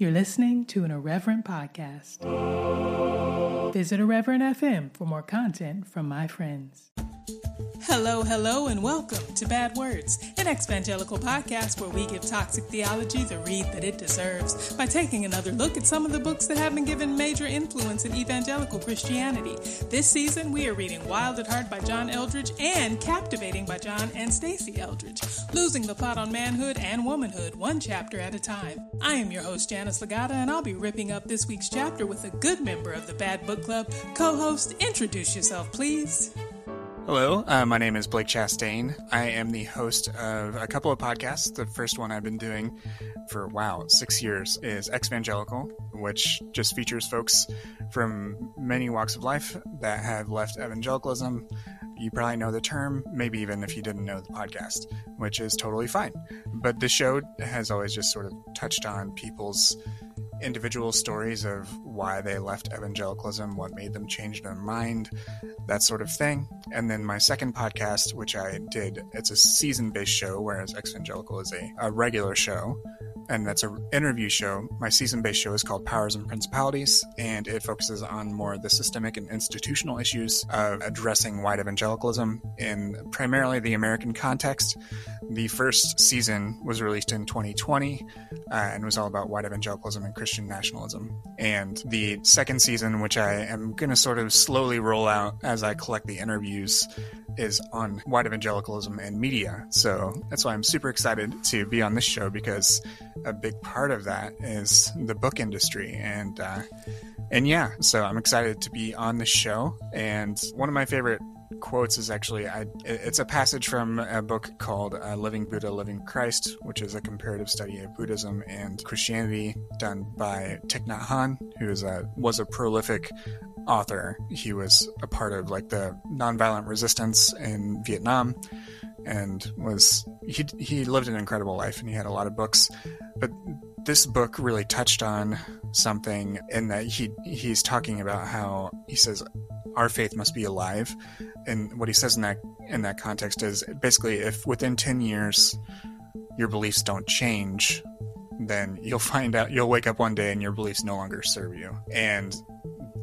You're listening to an Irreverent podcast. Visit Irreverent FM for more content from my friends. Hello, hello, and welcome to Bad Words, an evangelical podcast where we give toxic theology the read that it deserves by taking another look at some of the books that have been given major influence in evangelical Christianity. This season, we are reading Wild at Heart by John Eldredge and Captivating by John and Stacy Eldredge, losing the plot on manhood and womanhood one chapter at a time. I am your host, Janice Lagata, and I'll be ripping up this week's chapter with a good member of the Bad Book Club. Co host, introduce yourself, please. Hello, uh, my name is Blake Chastain. I am the host of a couple of podcasts. The first one I've been doing for, wow, six years is Exvangelical, which just features folks from many walks of life that have left evangelicalism. You probably know the term, maybe even if you didn't know the podcast, which is totally fine. But the show has always just sort of touched on people's individual stories of why they left evangelicalism, what made them change their mind, that sort of thing. And then my second podcast, which I did, it's a season based show, whereas Exvangelical is a, a regular show and that's an interview show. My season based show is called Powers and Principalities, and it focuses on more the systemic and institutional issues of addressing white evangelicalism in primarily the American context. The first season was released in 2020 uh, and was all about white evangelicalism and Christian nationalism. And the second season, which I am going to sort of slowly roll out as I collect the interviews, is on white evangelicalism and media. So that's why I'm super excited to be on this show because a big part of that is the book industry and uh, and yeah. So I'm excited to be on the show. And one of my favorite quotes is actually I, it's a passage from a book called uh, Living Buddha, Living Christ, which is a comparative study of Buddhism and Christianity done by Thich Nhat Hanh, who is a, was a prolific author. He was a part of like the nonviolent resistance in Vietnam and was he he lived an incredible life and he had a lot of books but this book really touched on something in that he he's talking about how he says our faith must be alive. And what he says in that in that context is basically if within 10 years your beliefs don't change then you'll find out you'll wake up one day and your beliefs no longer serve you. And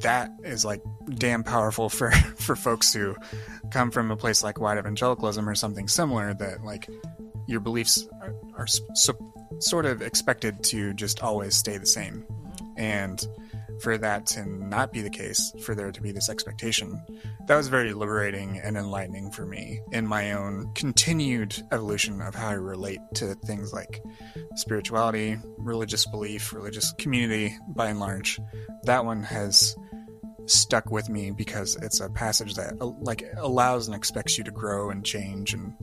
that is like damn powerful for for folks who come from a place like white evangelicalism or something similar that like your beliefs are, are sort of expected to just always stay the same. And for that to not be the case for there to be this expectation that was very liberating and enlightening for me in my own continued evolution of how i relate to things like spirituality religious belief religious community by and large. That one has stuck with me because it's a passage that like allows and expects you to grow and change and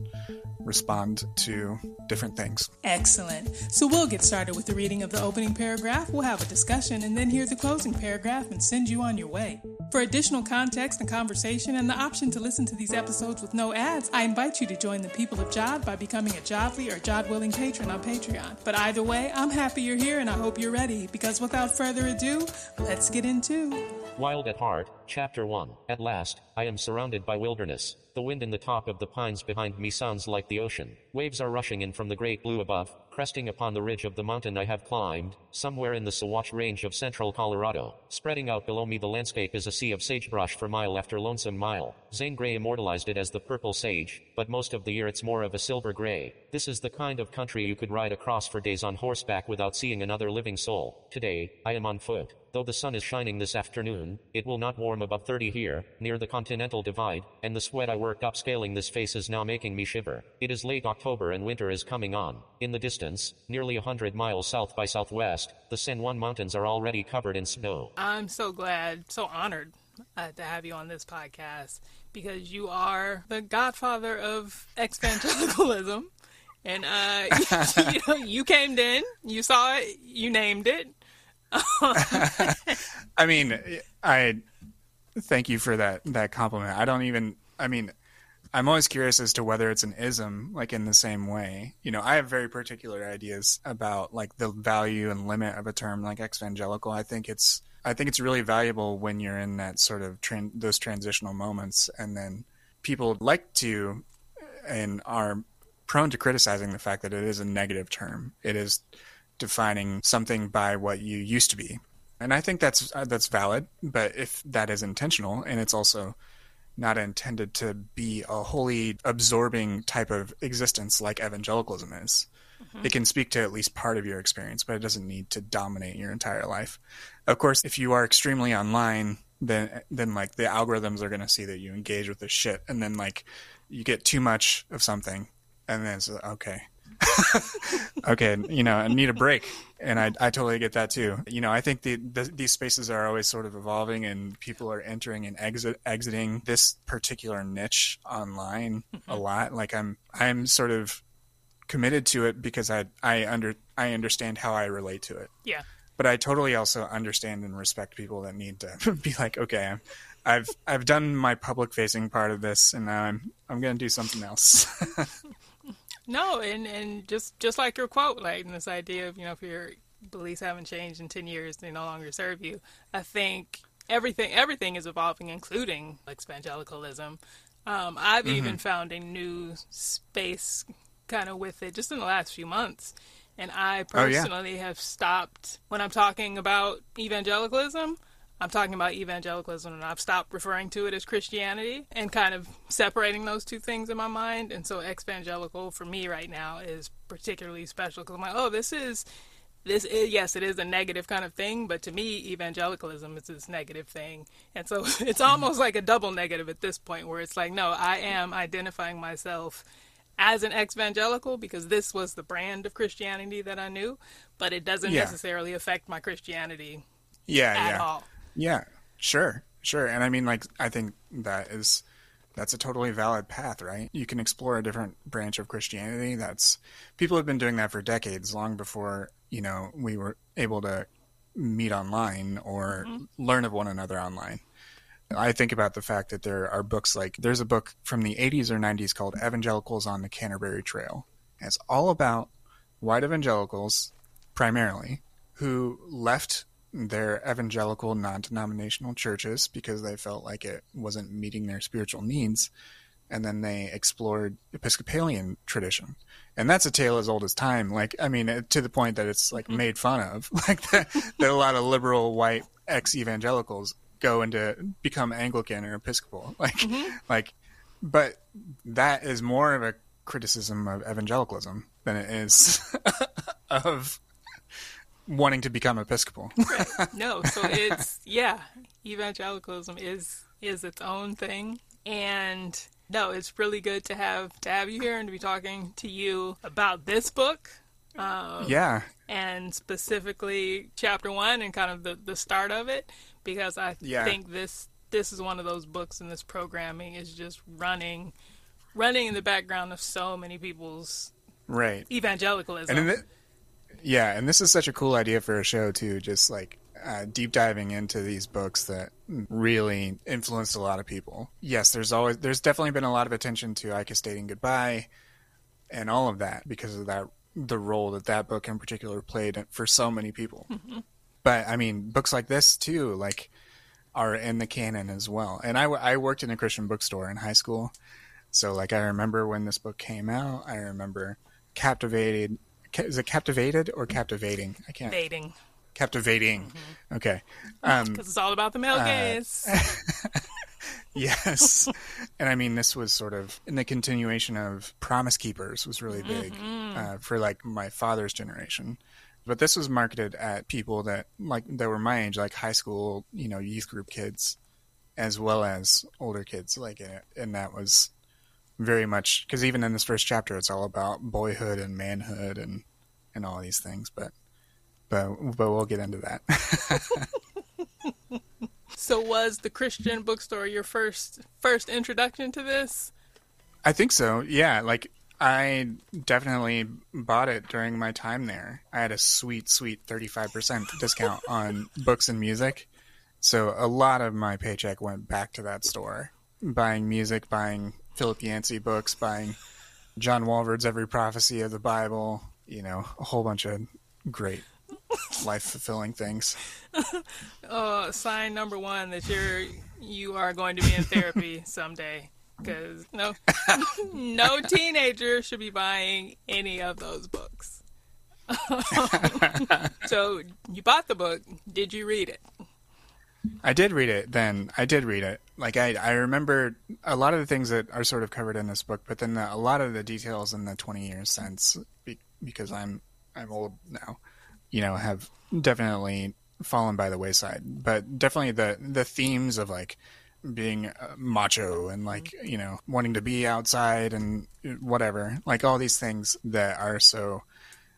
respond to different things. Excellent. So we'll get started with the reading of the opening paragraph. We'll have a discussion and then hear the closing paragraph and send you on your way. For additional context and conversation and the option to listen to these episodes with no ads, I invite you to join the people of Jod by becoming a Jodly or Jod willing patron on Patreon. But either way, I'm happy you're here and I hope you're ready because without further ado, let's get into Wild at Heart, Chapter 1. At last, I am surrounded by wilderness. The wind in the top of the pines behind me sounds like the ocean. Waves are rushing in from the great blue above, cresting upon the ridge of the mountain I have climbed, somewhere in the Sawatch Range of central Colorado. Spreading out below me the landscape is a sea of sagebrush for mile after lonesome mile. Zane Grey immortalized it as the purple sage, but most of the year it's more of a silver gray. This is the kind of country you could ride across for days on horseback without seeing another living soul. Today, I am on foot. Though the sun is shining this afternoon, it will not warm above 30 here, near the continental divide, and the sweat I worked up scaling this face is now making me shiver. It is late October and winter is coming on. In the distance, nearly a hundred miles south by southwest, the San Juan Mountains are already covered in snow. I'm so glad, so honored uh, to have you on this podcast because you are the godfather of exvangelicalism. and uh, you, know, you came in, you saw it, you named it, I mean, I thank you for that that compliment. I don't even. I mean, I'm always curious as to whether it's an ism, like in the same way. You know, I have very particular ideas about like the value and limit of a term like exvangelical. I think it's I think it's really valuable when you're in that sort of tran- those transitional moments, and then people like to and are prone to criticizing the fact that it is a negative term. It is defining something by what you used to be. And I think that's uh, that's valid, but if that is intentional and it's also not intended to be a wholly absorbing type of existence like evangelicalism is. Mm-hmm. It can speak to at least part of your experience, but it doesn't need to dominate your entire life. Of course, if you are extremely online, then then like the algorithms are going to see that you engage with this shit and then like you get too much of something and then it's okay okay, you know, I need a break, and I I totally get that too. You know, I think the, the, these spaces are always sort of evolving, and people are entering and exit exiting this particular niche online a mm-hmm. lot. Like I'm I'm sort of committed to it because I I under I understand how I relate to it. Yeah. But I totally also understand and respect people that need to be like, okay, I'm, I've I've done my public facing part of this, and now I'm I'm gonna do something else. No, and and just just like your quote, like this idea of you know if your beliefs haven't changed in ten years, they no longer serve you. I think everything everything is evolving, including like evangelicalism. Um, I've mm-hmm. even found a new space kind of with it just in the last few months. And I personally oh, yeah. have stopped when I'm talking about evangelicalism. I'm talking about evangelicalism, and I've stopped referring to it as Christianity and kind of separating those two things in my mind. And so, exvangelical for me right now is particularly special because I'm like, oh, this is this is yes, it is a negative kind of thing, but to me, evangelicalism is this negative thing, and so it's mm-hmm. almost like a double negative at this point, where it's like, no, I am identifying myself as an exvangelical because this was the brand of Christianity that I knew, but it doesn't yeah. necessarily affect my Christianity yeah, at yeah. all. Yeah, sure, sure. And I mean, like, I think that is that's a totally valid path, right? You can explore a different branch of Christianity. That's people have been doing that for decades, long before you know we were able to meet online or mm-hmm. learn of one another online. I think about the fact that there are books like there's a book from the 80s or 90s called Evangelicals on the Canterbury Trail. And it's all about white evangelicals primarily who left their evangelical non-denominational churches because they felt like it wasn't meeting their spiritual needs. And then they explored episcopalian tradition. And that's a tale as old as time. Like i mean to the point that it's like mm-hmm. made fun of. Like that, that a lot of liberal white ex-evangelicals go into become anglican or episcopal. Like mm-hmm. like but that is more of a criticism of evangelicalism than it is of wanting to become Episcopal. right. No, so it's yeah, evangelicalism is is its own thing, and no, it's really good to have to have you here and to be talking to you about this book. Um, yeah, and specifically chapter one and kind of the the start of it, because I yeah. think this this is one of those books and this programming is just running running in the background of so many people's right evangelicalism. Yeah, and this is such a cool idea for a show too. Just like uh, deep diving into these books that really influenced a lot of people. Yes, there's always there's definitely been a lot of attention to I Kissed Dating Goodbye and all of that because of that the role that that book in particular played for so many people. Mm-hmm. But I mean, books like this too, like are in the canon as well. And I, I worked in a Christian bookstore in high school, so like I remember when this book came out. I remember captivated is it captivated or captivating? I can't. Captivating. Captivating. Mm-hmm. Okay. Because um, it's all about the male uh, gaze. yes, and I mean this was sort of in the continuation of Promise Keepers was really big mm-hmm. uh, for like my father's generation. But this was marketed at people that like that were my age, like high school, you know, youth group kids, as well as older kids. Like, and that was very much because even in this first chapter, it's all about boyhood and manhood and and all these things. But but but we'll get into that. so, was the Christian bookstore your first first introduction to this? I think so. Yeah, like I definitely bought it during my time there. I had a sweet, sweet thirty-five percent discount on books and music, so a lot of my paycheck went back to that store, buying music, buying Philip Yancey books, buying John Walvoord's Every Prophecy of the Bible, you know, a whole bunch of great life fulfilling things. uh, sign number one that you're you are going to be in therapy someday because no no teenager should be buying any of those books. so you bought the book. Did you read it? I did read it then. I did read it. Like I, I remember a lot of the things that are sort of covered in this book, but then the, a lot of the details in the 20 years since, be, because I'm, I'm old now, you know, have definitely fallen by the wayside. But definitely the, the themes of like being uh, macho and like, you know, wanting to be outside and whatever, like all these things that are so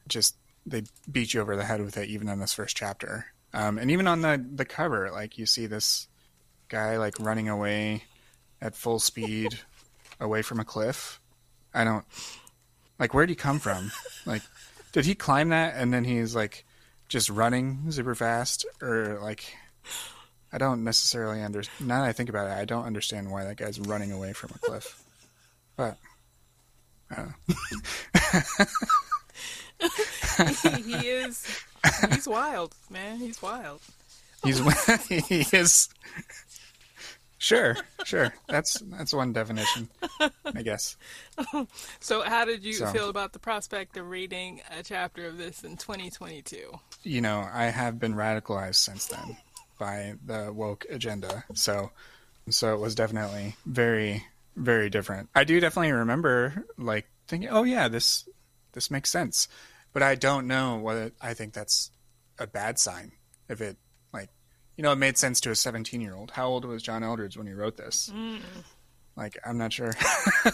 just, they beat you over the head with it even in this first chapter um, and even on the the cover, like you see this guy like running away at full speed away from a cliff. I don't like where'd he come from? Like, did he climb that and then he's like just running super fast, or like I don't necessarily understand. Now that I think about it, I don't understand why that guy's running away from a cliff. But I don't know. he is he's wild, man. He's wild. He's he is. Sure, sure. That's that's one definition, I guess. So, how did you so, feel about the prospect of reading a chapter of this in 2022? You know, I have been radicalized since then by the woke agenda. So, so it was definitely very, very different. I do definitely remember like thinking, "Oh yeah, this this makes sense." But I don't know whether I think that's a bad sign. If it like, you know, it made sense to a 17 year old. How old was John Eldredge when he wrote this? Mm. Like, I'm not sure.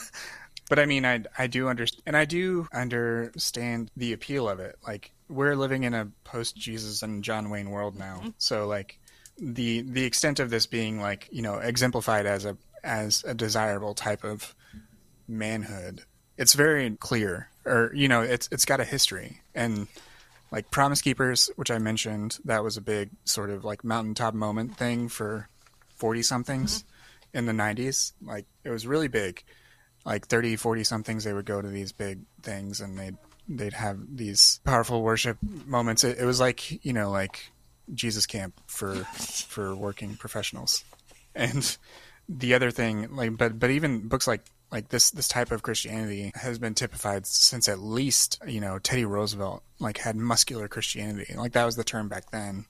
but I mean, I I do understand, and I do understand the appeal of it. Like, we're living in a post Jesus and John Wayne world now, mm-hmm. so like the the extent of this being like you know exemplified as a as a desirable type of manhood it's very clear or you know it's it's got a history. And like promise keepers which i mentioned that was a big sort of like mountaintop moment thing for 40 somethings mm-hmm. in the 90s like it was really big. Like 30 40 somethings they would go to these big things and they'd they'd have these powerful worship moments. It, it was like you know like jesus camp for for working professionals. And the other thing like but but even books like like this this type of Christianity has been typified since at least you know Teddy Roosevelt like had muscular Christianity. Like that was the term back then,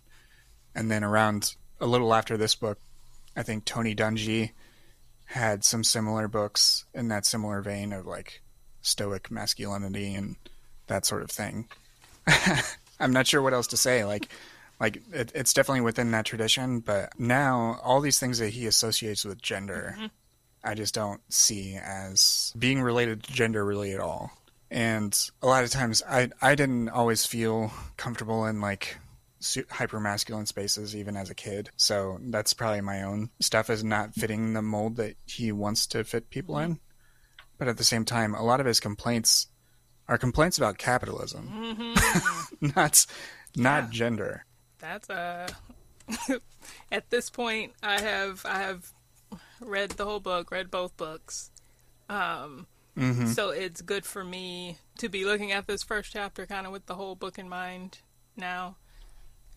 and then around a little after this book, I think Tony Dungy had some similar books in that similar vein of like stoic masculinity and that sort of thing. I'm not sure what else to say. Like like it, it's definitely within that tradition but now all these things that he associates with gender mm-hmm I just don't see as being related to gender really at all. And a lot of times I I didn't always feel comfortable in like hyper masculine spaces even as a kid. So that's probably my own stuff is not fitting the mold that he wants to fit people in. But at the same time, a lot of his complaints are complaints about capitalism, mm-hmm. not not yeah. gender. That's a. at this point, I have I have read the whole book, read both books. Um, mm-hmm. So it's good for me to be looking at this first chapter kind of with the whole book in mind now.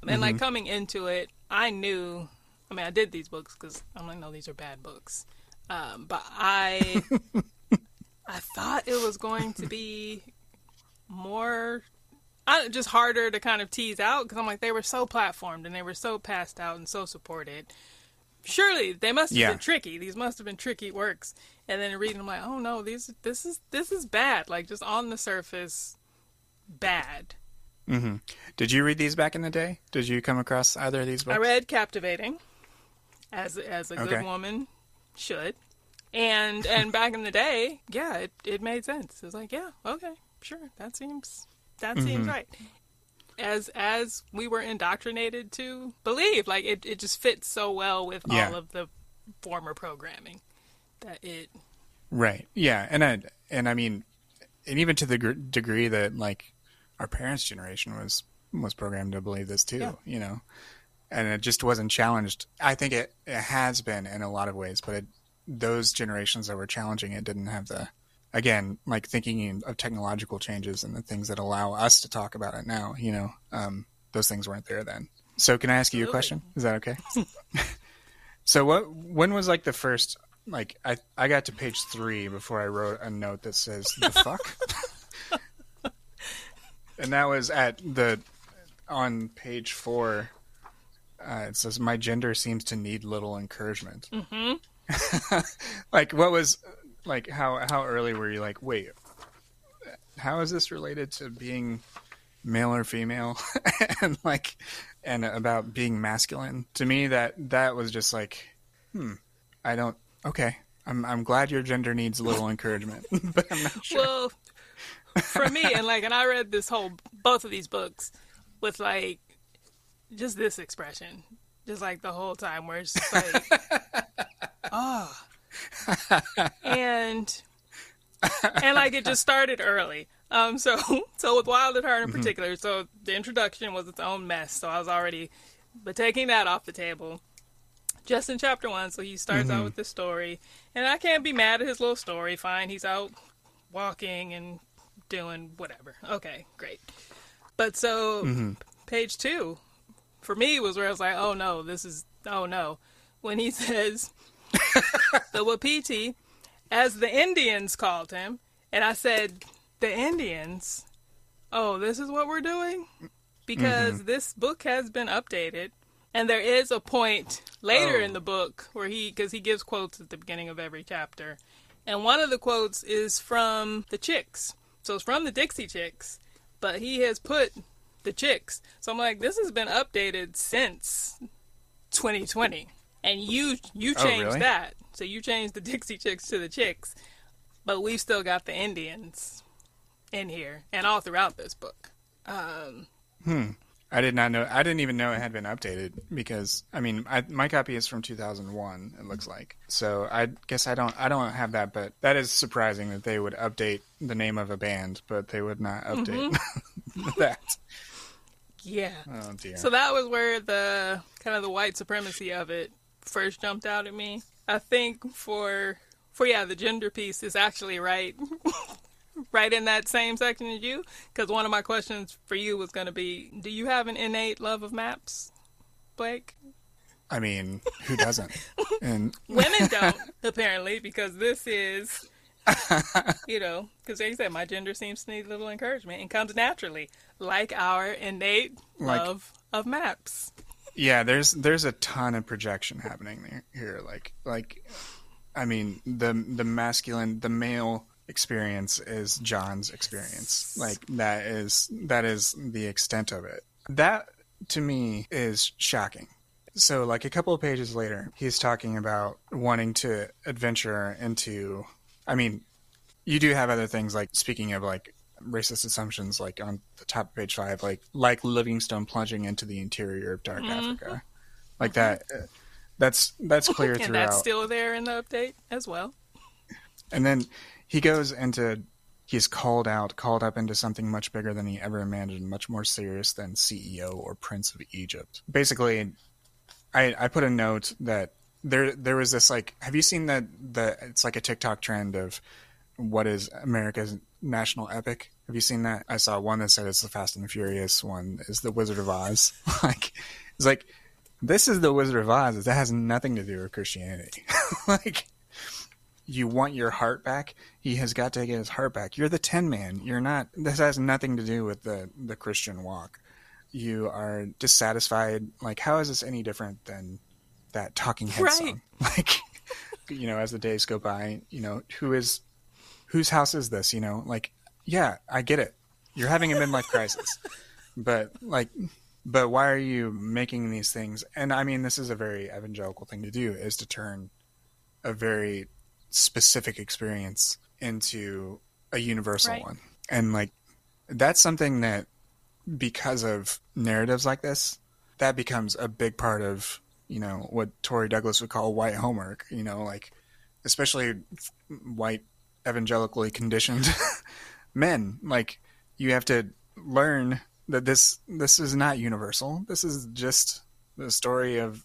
And mm-hmm. like coming into it, I knew, I mean, I did these books because I'm like, no, these are bad books. Um, but I, I thought it was going to be more I, just harder to kind of tease out because I'm like they were so platformed and they were so passed out and so supported surely they must have yeah. been tricky. These must have been tricky works. And then reading, I'm like, oh no, these this is this is bad. Like just on the surface, bad. Mm-hmm. Did you read these back in the day? Did you come across either of these books? I read Captivating, as as a okay. good woman should. And and back in the day, yeah, it, it made sense. It was like, yeah, okay, sure, that seems that mm-hmm. seems right as as we were indoctrinated to believe. Like it, it just fits so well with yeah. all of the former programming that it. Right. Yeah, and I and I mean, and even to the gr- degree that like our parents' generation was was programmed to believe this too. Yeah. You know, and it just wasn't challenged. I think it, it has been in a lot of ways, but it, those generations that were challenging it didn't have the again, like thinking of technological changes and the things that allow us to talk about it now, you know, um, those things weren't there then. So can I ask you a question? Is that okay? so what, when was like the first, like I, I got to page three before I wrote a note that says the fuck. and that was at the on page four. Uh, it says my gender seems to need little encouragement. Mm-hmm. like what was like how how early were you like wait how is this related to being male or female? And like and about being masculine? To me that that was just like hmm i don't okay i'm i'm glad your gender needs a little encouragement but i'm not sure. Well, for me, and like, and I read this whole both of these books with like just this expression, just like the whole time, where it's just like, oh, and and like it just started early. Um, so so with Wild at Heart in mm-hmm. particular, so the introduction was its own mess. So I was already, but taking that off the table, just in chapter one. So he starts out mm-hmm. with the story, and I can't be mad at his little story. Fine, he's out walking and doing whatever. Okay, great. But so mm-hmm. page two for me was where I was like, oh no, this is oh no. When he says the Wapiti, as the Indians called him, and I said, the Indians. Oh, this is what we're doing because mm-hmm. this book has been updated, and there is a point later Oh. in the book where he because he gives quotes at the beginning of every chapter, and one of the quotes is from the Chicks. So it's from the Dixie Chicks, but he has put the Chicks. So I'm like, this has been updated since 2020, and you you Oh, changed really? that. So you changed the Dixie Chicks to the Chicks, but we've still got the Indians in here and all throughout this book. Um, I did not know. I didn't even know it had been updated because I mean, I, my copy is from 2001. It looks like. So I guess I don't. I don't have that. But that is surprising that they would update the name of a band, but they would not update that. yeah. Oh dear. So that was where the kind of the white supremacy of it first jumped out at me. I think for for yeah, the gender piece is actually right right in that same section as you because one of my questions for you was going to be do you have an innate love of maps, Blake? I mean, who doesn't? and Women don't apparently because this is you know, because like you said, my gender seems to need a little encouragement and comes naturally, like our innate Like- love of maps. Yeah, there's there's a ton of projection happening here. Like like, I mean, the the masculine, the male experience is John's experience. Like that is that is the extent of it. That to me is shocking. So like a couple of pages later, he's talking about wanting to adventure into. I mean, you do have other things like speaking of like racist assumptions like on the top of page five like like livingstone plunging into the interior of dark africa. Like that uh, that's that's clear and throughout. that's still there in the update as well. and then he goes into he's called out called up into something much bigger than he ever imagined much more serious than ceo or prince of egypt. Basically i i put a note that there there was this like have you seen that the it's like a tiktok trend of what is america's national epic have you seen that? I saw one that said it's the fast and the furious one. Is the wizard of oz. Like it's like this is the wizard of oz. That has nothing to do with christianity. Like you want your heart back? He has got to get his heart back. You're the Tin Man. You're not this has nothing to do with the the christian walk. You are dissatisfied. Like how is this any different than that talking head Right. song? Like you know as the days go by you know who is whose house is this you know? Like yeah i get it. You're having a midlife crisis. But like but why are you making these things? And i mean this is a very evangelical thing to do is to turn a very specific experience into a universal Right. one. And like that's something that because of narratives like this that becomes a big part of you know what Tori Douglass would call white homework you know like especially white evangelically conditioned men like you have to learn that this this is not universal. This is just the story of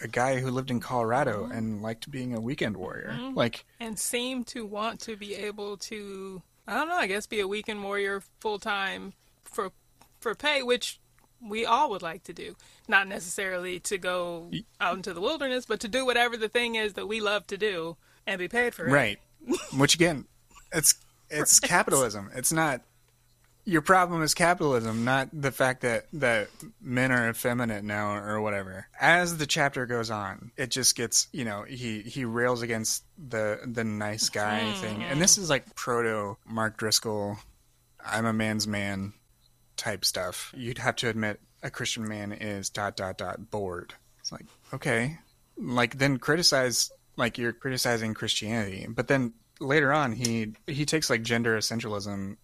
a guy who lived in Colorado mm-hmm. and liked being a weekend warrior. Mm-hmm. Like and seem to want to be able to I don't know, I guess be a weekend warrior full time for for pay, which we all would like to do. Not necessarily to go out into the wilderness, but to do whatever the thing is that we love to do and be paid for it. right. Which again it's it's capitalism it's not your problem is capitalism, not the fact that that men are effeminate now or whatever. As the chapter goes on, it just gets you know he he rails against the the nice guy mm-hmm. thing, and this is like proto Mark Driscoll, I'm a man's man type stuff. You'd have to admit a Christian man is dot dot dot bored. It's like okay, like then criticize like you're criticizing Christianity, but then later on he he takes like gender essentialism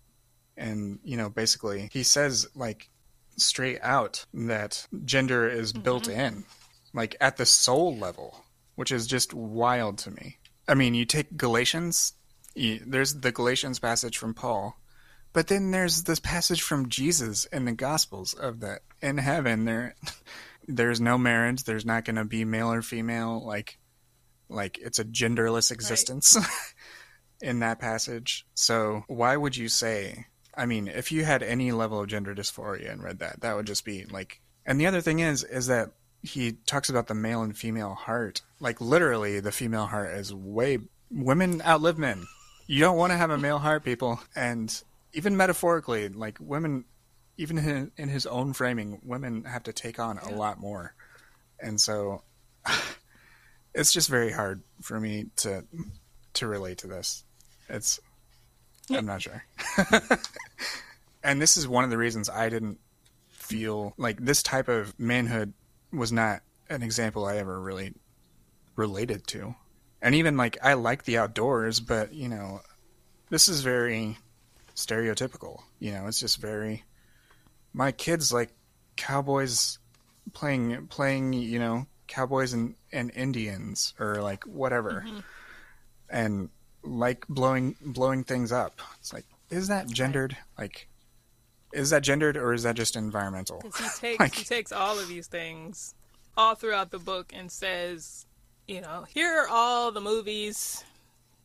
and you know basically he says like straight out that gender is mm-hmm. built in like at the soul level which is just wild to me i mean you take galatians you, there's the galatians passage from paul but then there's this passage from jesus in the gospels of that in heaven there there's no marriage there's not going to be male or female like like it's a genderless existence right. in that passage so why would you say I mean, if you had any level of gender dysphoria and read that, that would just be like. And the other thing is, is that he talks about the male and female heart. Like literally, the female heart is way women outlive men. You don't want to have a male heart, people. And even metaphorically, like women, even in, in his own framing, women have to take on yeah. a lot more. And so, it's just very hard for me to to relate to this. It's I'm not sure. and this is one of the reasons I didn't feel like this type of manhood was not an example I ever really related to. And even like I like the outdoors, but you know, this is very stereotypical. You know, it's just very my kids like cowboys playing playing, you know, cowboys and, and Indians or like whatever. Mm-hmm. And like blowing blowing things up. It's like, is that gendered? Like, is that gendered or is that just environmental? He takes like, he takes all of these things all throughout the book and says, you know, here are all the movies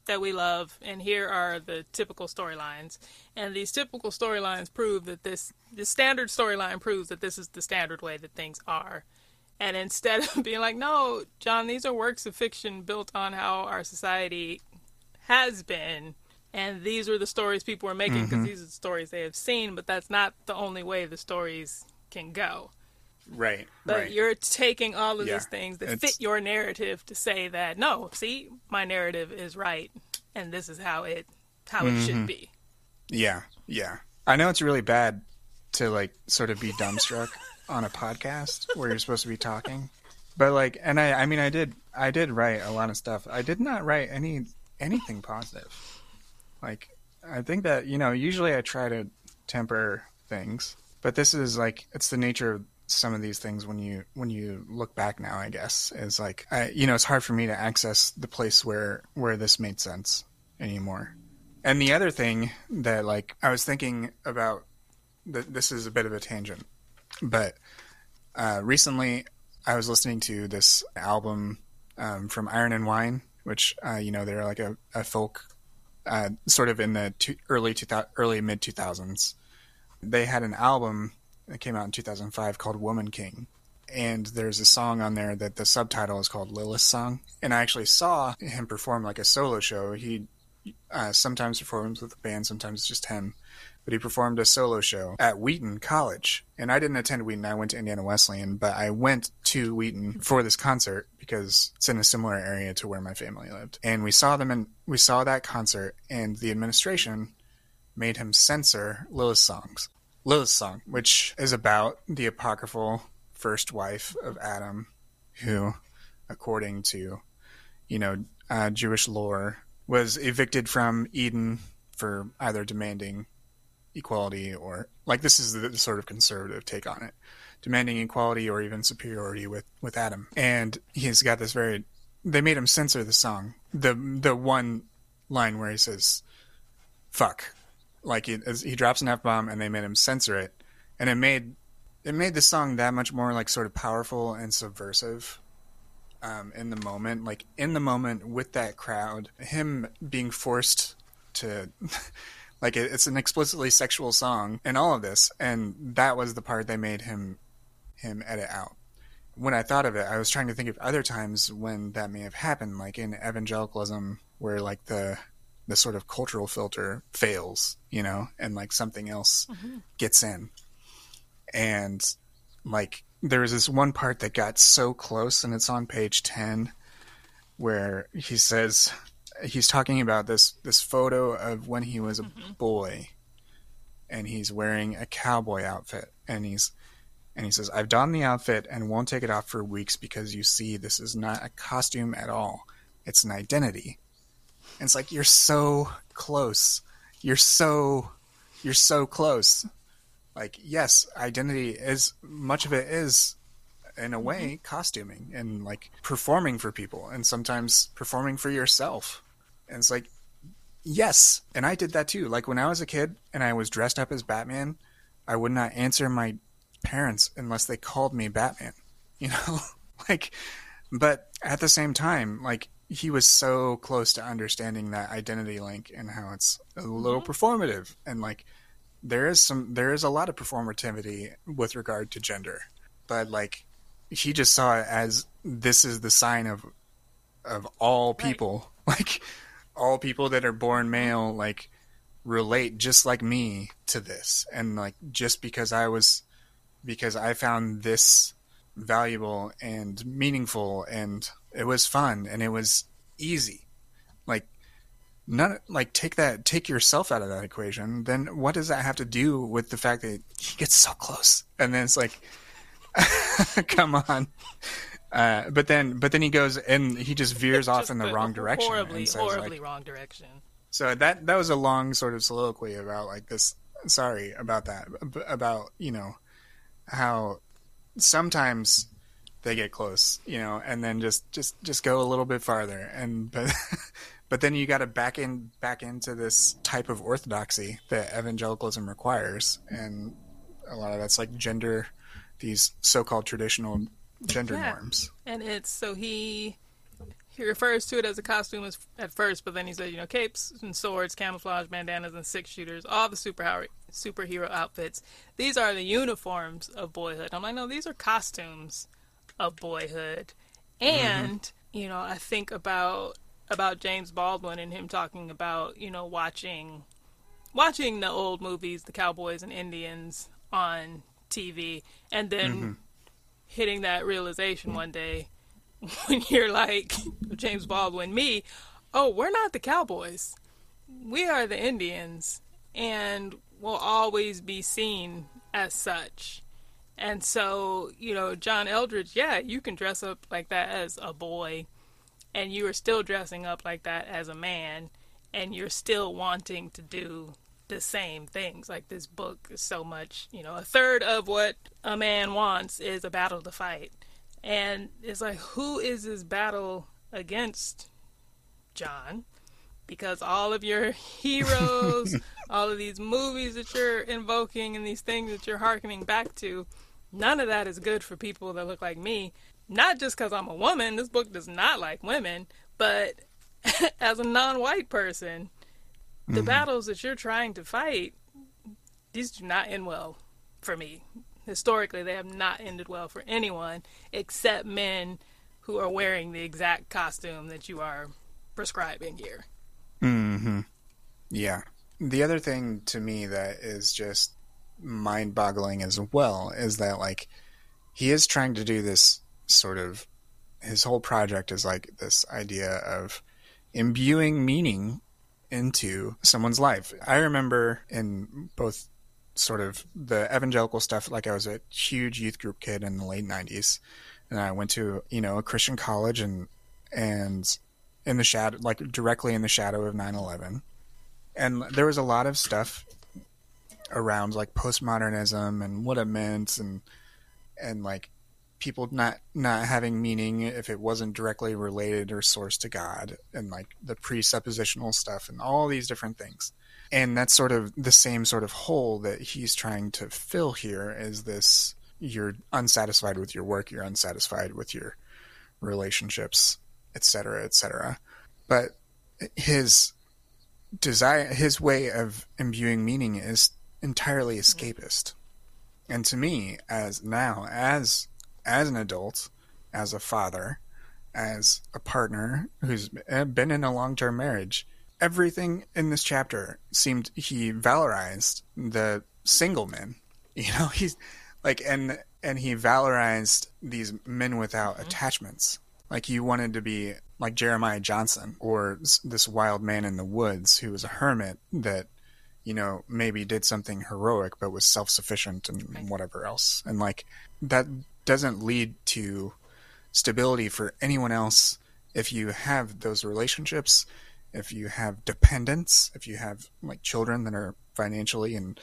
that we love, and here are the typical storylines. And these typical storylines prove that this the standard storyline proves that this is the standard way that things are. And instead of being like, no, John, these are works of fiction built on how our society has been and these are the stories people are making because mm-hmm. these are the stories they have seen but that's not the only way the stories can go right but right. you're taking all of yeah. these things that it's... fit your narrative to say that no see my narrative is right and this is how it how mm-hmm. it should mm-hmm. be yeah yeah i know it's really bad to like sort of be dumbstruck on a podcast where you're supposed to be talking but like and i i mean i did i did write a lot of stuff i did not write any anything positive. Like I think that you know usually I try to temper things, but this is like it's the nature of some of these things when you when you look back now. I guess is like I, you know it's hard for me to access the place where where this made sense anymore. And the other thing that like I was thinking about, th- this is a bit of a tangent, but uh, recently I was listening to this album um, from Iron and Wine which uh, you know they're like a, a folk, uh, sort of in the two, early two early mid two thousands. They had an album that came out in two thousand five called Woman King, and there's a song on there that the subtitle is called Lilith's Song. And I actually saw him perform like a solo show. He uh, sometimes performs with a band, sometimes just him but he performed a solo show at Wheaton College. And I didn't attend Wheaton, I went to Indiana Wesleyan, but I went to Wheaton for this concert because it's in a similar area to where my family lived. And we saw them and we saw that concert and the administration made him censor Lilith's songs. Lilith's song, which is about the apocryphal first wife of Adam, who, according to, you know, uh, Jewish lore, was evicted from Eden for either demanding equality or like this is the, sort of conservative take on it, demanding equality or even superiority with with Adam. And he's got this very. They made him censor the song. The the one line where he says, "Fuck," like he he drops an f bomb, and they made him censor it, and it made it made the song that much more like sort of powerful and subversive um, in the moment, like in the moment with that crowd, him being forced to Like it, it's an explicitly sexual song in all of this, and that was the part they made him him edit out. When I thought of it, I was trying to think of other times when that may have happened, like in evangelicalism, where like the the sort of cultural filter fails, you know, and like something else mm-hmm. gets in. And like there was this one part that got so close and it's on page 10 where he says he's talking about this this photo of when he was a mm-hmm. boy and he's wearing a cowboy outfit and he's and he says I've donned the outfit and won't take it off for weeks because you see this is not a costume at all. It's an identity. And it's like you're so close. You're so you're so close. Like yes identity is much of it is in a way mm-hmm. costuming and like performing for people and sometimes performing for yourself and it's like yes. And i did that too. Like when i was a kid and i was dressed up as batman i would not answer my parents unless they called me batman you know? Like but at the same time like he was so close to understanding that identity link and how it's a little mm-hmm. performative. And like there is some there is a lot of performativity with regard to gender. But like he just saw it as this is the sign of of all people. Right. like all people that are born male like relate just like me to this. And like just because i was because i found this valuable and meaningful and it was fun and it was easy. Like none like take that take yourself out of that equation. Then what does that have to do with the fact that he gets so close? And then it's like come on uh, but then but then he goes and he just veers off in the wrong direction horribly says, horribly like, wrong direction. So that that was a long sort of soliloquy about like this sorry about that about you know how sometimes they get close you know and then just just just go a little bit farther. And but but then you got to back in back into this type of orthodoxy that evangelicalism requires. And a lot of that's like gender these so-called traditional gender yeah. norms and it's so he he refers to it as a costume at first but then he said you know capes and swords camouflage bandanas and six shooters all the superhero superhero outfits these are the uniforms of boyhood i'm like no these are costumes of boyhood and mm-hmm. you know i think about about James Baldwin and him talking about you know watching watching the old movies, the Cowboys and Indians on TV, and then mm-hmm. Hitting that realization one day when you're like James Baldwin, me, oh, we're not the Cowboys, we are the Indians, and will always be seen as such. And so, you know, John Eldredge, yeah, you can dress up like that as a boy and you are still dressing up like that as a man and you're still wanting to do the same things. Like this book is so much you know a third of what a man wants is a battle to fight. And it's like who is this battle against? John. Because all of your heroes all of these movies that you're invoking and these things that you're harkening back to none of that is good for people that look like me. Not just because I'm a woman, this book does not like women, but as a non white person, the mm-hmm. battles that you're trying to fight, these do not end well for me. Historically, they have not ended well for anyone except men who are wearing the exact costume that you are prescribing here. Hmm. Yeah. The other thing to me that is just mind-boggling as well is that like he is trying to do this sort of his whole project is like this idea of imbuing meaning into someone's life. I remember in both sort of the evangelical stuff, like I was a huge youth group kid in the late '90s, and I went to you know a Christian college and and in the shadow, like directly in the shadow of 9/11, and there was a lot of stuff around like postmodernism and what it meant and and like people not not having meaning if it wasn't directly related or sourced to God and like the presuppositional stuff and all these different things. And that's sort of the same sort of hole that he's trying to fill here is this you're unsatisfied with your work, you're unsatisfied with your relationships, etc., etc. But his desire his way of imbuing meaning is entirely escapist. And to me, as now, as as an adult, as a father, as a partner who's been in a long term marriage, everything in this chapter seemed he valorized the single men. You know, he's like and and he valorized these men without mm-hmm. attachments. Like he wanted to be like Jeremiah Johnson or this wild man in the woods who was a hermit that you know maybe did something heroic but was self-sufficient and right. whatever else. And like that doesn't lead to stability for anyone else if you have those relationships, if you have dependents, if you have like children that are financially and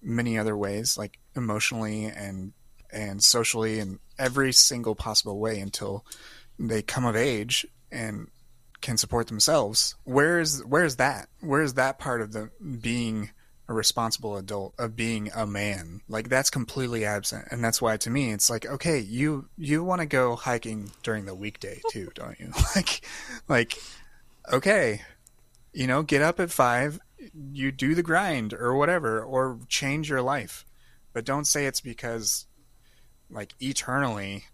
many other ways, like emotionally and and socially in every single possible way until they come of age and can support themselves. Where is where is that? Where is that part of the being a responsible adult of being a man? Like that's completely absent. And that's why to me it's like, okay, you you want to go hiking during the weekday too, don't you? like like okay, you know, get up at 5 you do the grind or whatever or change your life but don't say it's because like eternally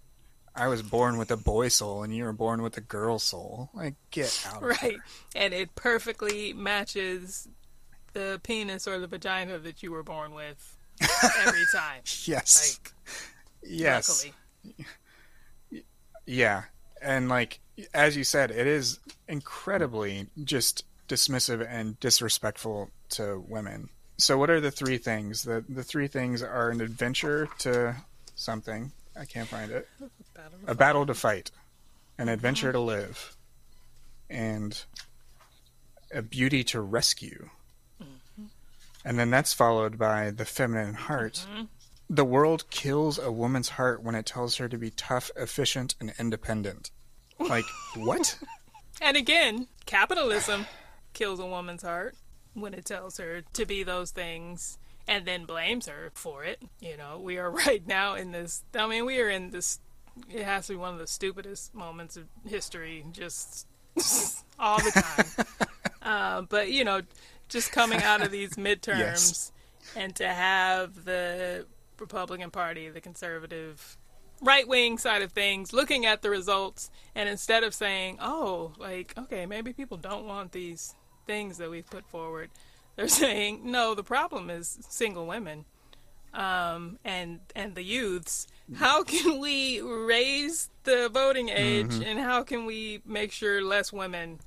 I was born with a boy soul and you were born with a girl soul. Like get out Right. And it perfectly matches the penis or the vagina that you were born with every time. yes. Like yes. Luckily. Yeah. And like as you said, it is incredibly just dismissive and disrespectful to women. So what are the three things? The the three things are an adventure to something. I can't find it. Battle a battle to fight, an adventure mm-hmm. to live, and a beauty to rescue. And then that's followed by the feminine heart. Mm-hmm. The world kills a woman's heart when it tells her to be tough, efficient, and independent. Like, what? And again, capitalism kills a woman's heart when it tells her to be those things and then blames her for it. You know, we are right now in this. I mean, we are in this. It has to be one of the stupidest moments of history, just all the time. uh, but you know, just coming out of these midterms yes. and to have the Republican Party, the conservative right wing side of things, looking at the results, and instead of saying, "Oh, like okay, maybe people don't want these things that we've put forward," they're saying, "No, the problem is single women." Um, and and the youths. How can we raise the voting age, mm-hmm. and how can we make sure less women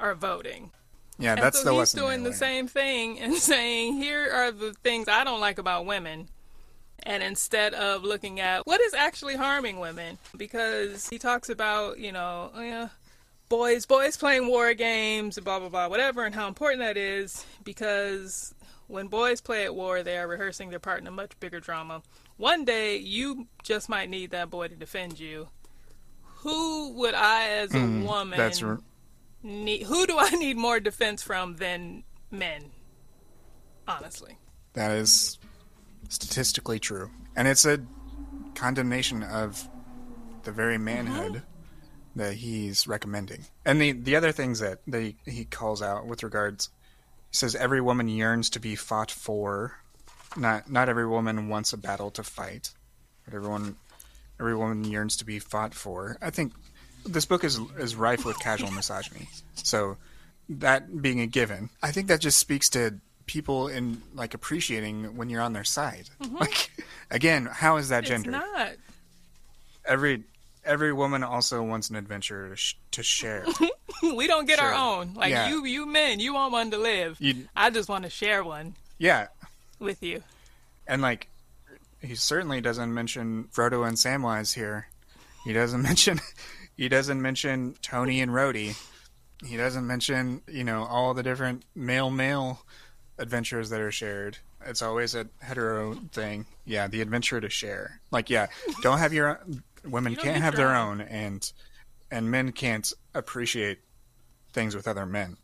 are voting? Yeah, and that's so the he's doing the same thing and saying, "Here are the things I don't like about women." and instead of looking at what is actually harming women because he talks about you know yeah, boys boys playing war games blah blah blah whatever and how important that is because when boys play at war they are rehearsing their part in a much bigger drama. One day you just might need that boy to defend you. Who would i as a mm, woman need who do i need more defense from than men honestly that is statistically true. And it's a condemnation of the very manhood mm-hmm. that he's recommending. And the, the other things that they, he calls out with regards, he says every woman yearns to be fought for. Not not every woman wants a battle to fight, but everyone every woman yearns to be fought for. I think this book is is rife with casual misogyny. So that being a given, I think that just speaks to people in like appreciating when you're on their side. Mm-hmm. Like again, how is that gender? It's not. Every every woman also wants an adventure to, sh- to share. we don't get our own. Like yeah. you you men, you want one to live. You, I just want to share one. Yeah. With you. And like he certainly doesn't mention Frodo and Samwise here. He doesn't mention he doesn't mention Tony and Rhodey. He doesn't mention, you know, all the different male male adventures that are shared. It's always a hetero thing. Yeah, the adventure to share. Like, yeah, don't have your women can't have their own, and and men can't appreciate things with other men.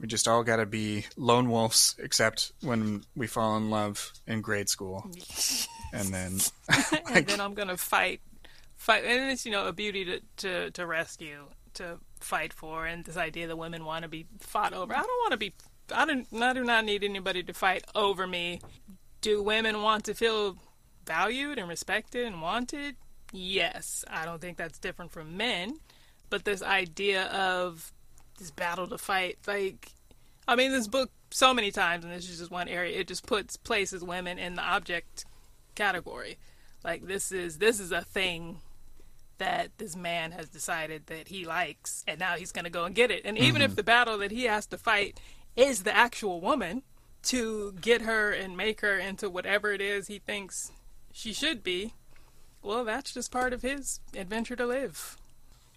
We just all got to be lone wolves, except when we fall in love in grade school, and then like, and then I'm gonna fight, fight, and it's you know a beauty to to, to rescue, to fight for, and this idea that women want to be fought over. I don't want to be I don't. I do not need anybody to fight over me. Do women want to feel valued and respected and wanted? Yes. I don't think that's different from men. But this idea of this battle to fight. Like, I mean, this book so many times, and this is just one area. It just puts places women in the object category. Like this is this is a thing that this man has decided that he likes, and now he's going to go and get it. And even mm-hmm. if the battle that he has to fight is the actual woman to get her and make her into whatever it is he thinks she should be, well, that's just part of his adventure to live.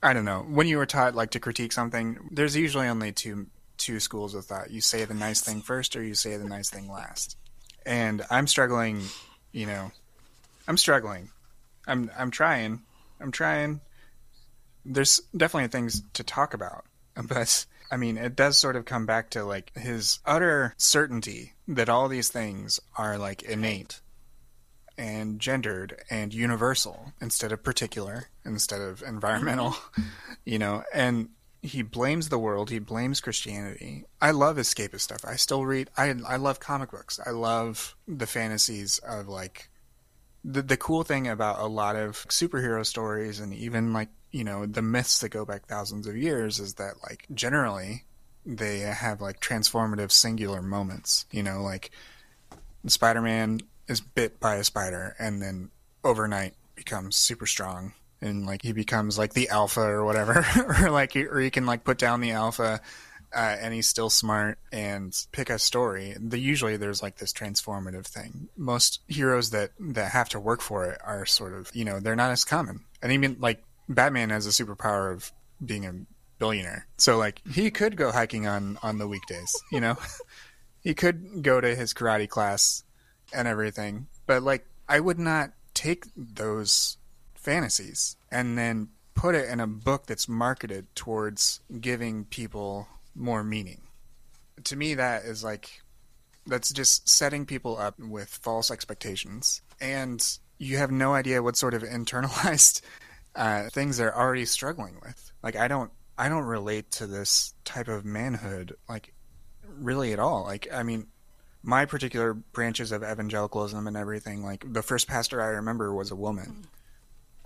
I don't know. When you were taught like to critique something, there's usually only two two schools of thought. You say the nice thing first, or you say the nice thing last. And I'm struggling. You know, I'm struggling. I'm I'm trying. I'm trying. There's definitely things to talk about, but I mean, it does sort of come back to like his utter certainty that all these things are like innate and gendered and universal instead of particular, instead of environmental, mm-hmm. you know, and he blames the world, he blames Christianity. I love escapist stuff. I still read I I love comic books. I love the fantasies of like the the cool thing about a lot of superhero stories and even like you know the myths that go back thousands of years is that like generally they have like transformative singular moments you know like spider-man is bit by a spider and then overnight becomes super strong and like he becomes like the alpha or whatever or like or he can like put down the alpha uh, and he's still smart and pick a story. The usually there's like this transformative thing. Most heroes that that have to work for it are sort of you know they're not as common. And even like Batman has a superpower of being a billionaire, so like he could go hiking on on the weekdays. You know, he could go to his karate class and everything. But like I would not take those fantasies and then put it in a book that's marketed towards giving people more meaning. To me, that is like that's just setting people up with false expectations, and you have no idea what sort of internalized uh, things they're already struggling with. Like I don't, I don't relate to this type of manhood like really at all. Like I mean, my particular branches of evangelicalism and everything. Like the first pastor I remember was a woman.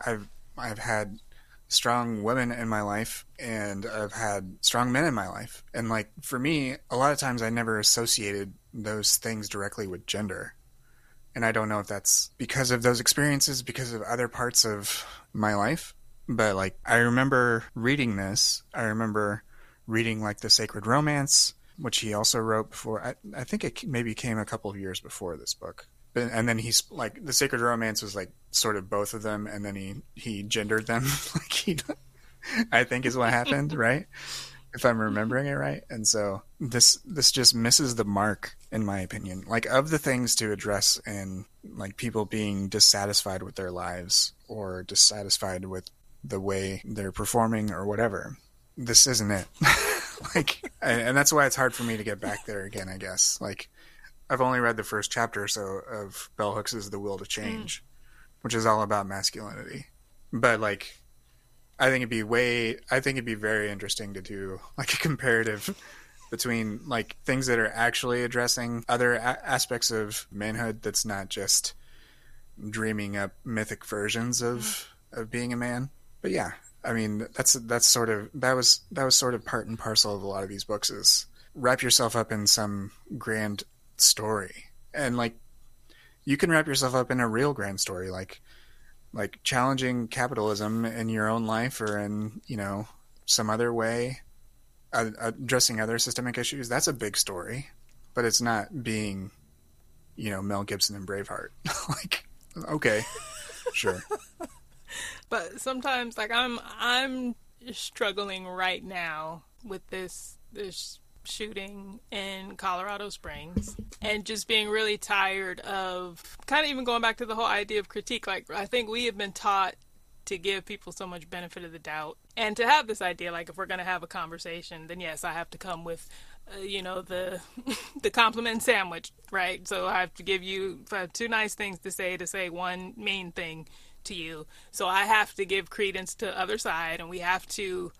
I've I've had strong women in my life and I've had strong men in my life. And like for me, a lot of times I never associated those things directly with gender. And I don't know if that's because of those experiences, because of other parts of my life. But like I remember reading this. I remember reading like the Sacred Romance, which he also wrote before. I, I think it maybe came a couple of years before this book and then he's like the sacred romance was like sort of both of them and then he he gendered them. Like he i think is what happened right? If i'm remembering it right. And so this this just misses the mark in my opinion. Like of the things to address in like people being dissatisfied with their lives or dissatisfied with the way they're performing or whatever this isn't it. Like and that's why it's hard for me to get back there again i guess. Like I've only read the first chapter or so of Bell Hooks's The Will to Change, mm. which is all about masculinity. But like I think it'd be way I think it'd be very interesting to do like a comparative between like things that are actually addressing other a- aspects of manhood that's not just dreaming up mythic versions of mm. of being a man. But yeah, I mean that's that's sort of that was that was sort of part and parcel of a lot of these books is wrap yourself up in some grand story. And like you can wrap yourself up in a real grand story like like challenging capitalism in your own life or in you know some other way addressing other systemic issues. That's a big story but it's not being you know mel gibson and braveheart. Like okay sure. But sometimes like i'm i'm struggling right now with this this shooting in Colorado Springs and just being really tired of kind of even going back to the whole idea of critique. Like, I think we have been taught to give people so much benefit of the doubt and to have this idea like if we're going to have a conversation then yes i have to come with uh, you know the the compliment sandwich right so i have to give you two nice things to say to say one mean thing to you so i have to give credence to other side and we have to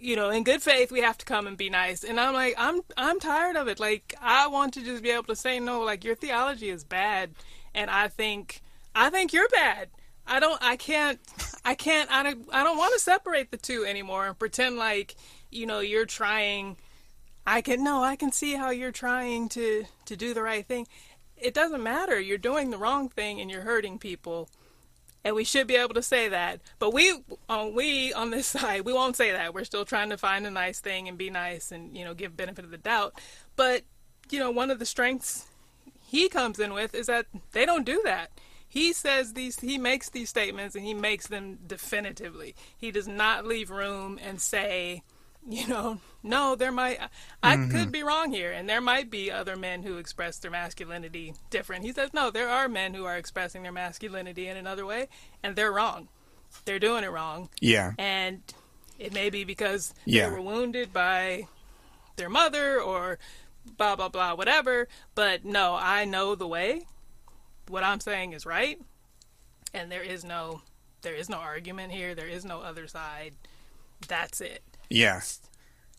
you know, in good faith, we have to come and be nice. And I'm like, I'm I'm tired of it. Like, I want to just be able to say no. Like, your theology is bad, and I think I think you're bad. I don't. I can't. I can't. I don't. I don't want to separate the two anymore and pretend like you know, you're trying I can no, I can see how you're trying to to do the right thing. It doesn't matter. You're doing the wrong thing and you're hurting people. And we should be able to say that. But we on we on this side, we won't say that. We're still trying to find a nice thing and be nice and, you know, give benefit of the doubt. But, you know, one of the strengths he comes in with is that they don't do that. He says these he makes these statements and he makes them definitively. He does not leave room and say you know, no, there might, I mm-hmm. could be wrong here, and there might be other men who express their masculinity different. He says, no, there are men who are expressing their masculinity in another way, and they're wrong. They're doing it wrong. Yeah. And it may be because yeah. they were wounded by their mother or blah, blah, blah, whatever. But no, I know the way. What I'm saying is right. And there is no, there is no argument here. There is no other side. That's it. Yeah.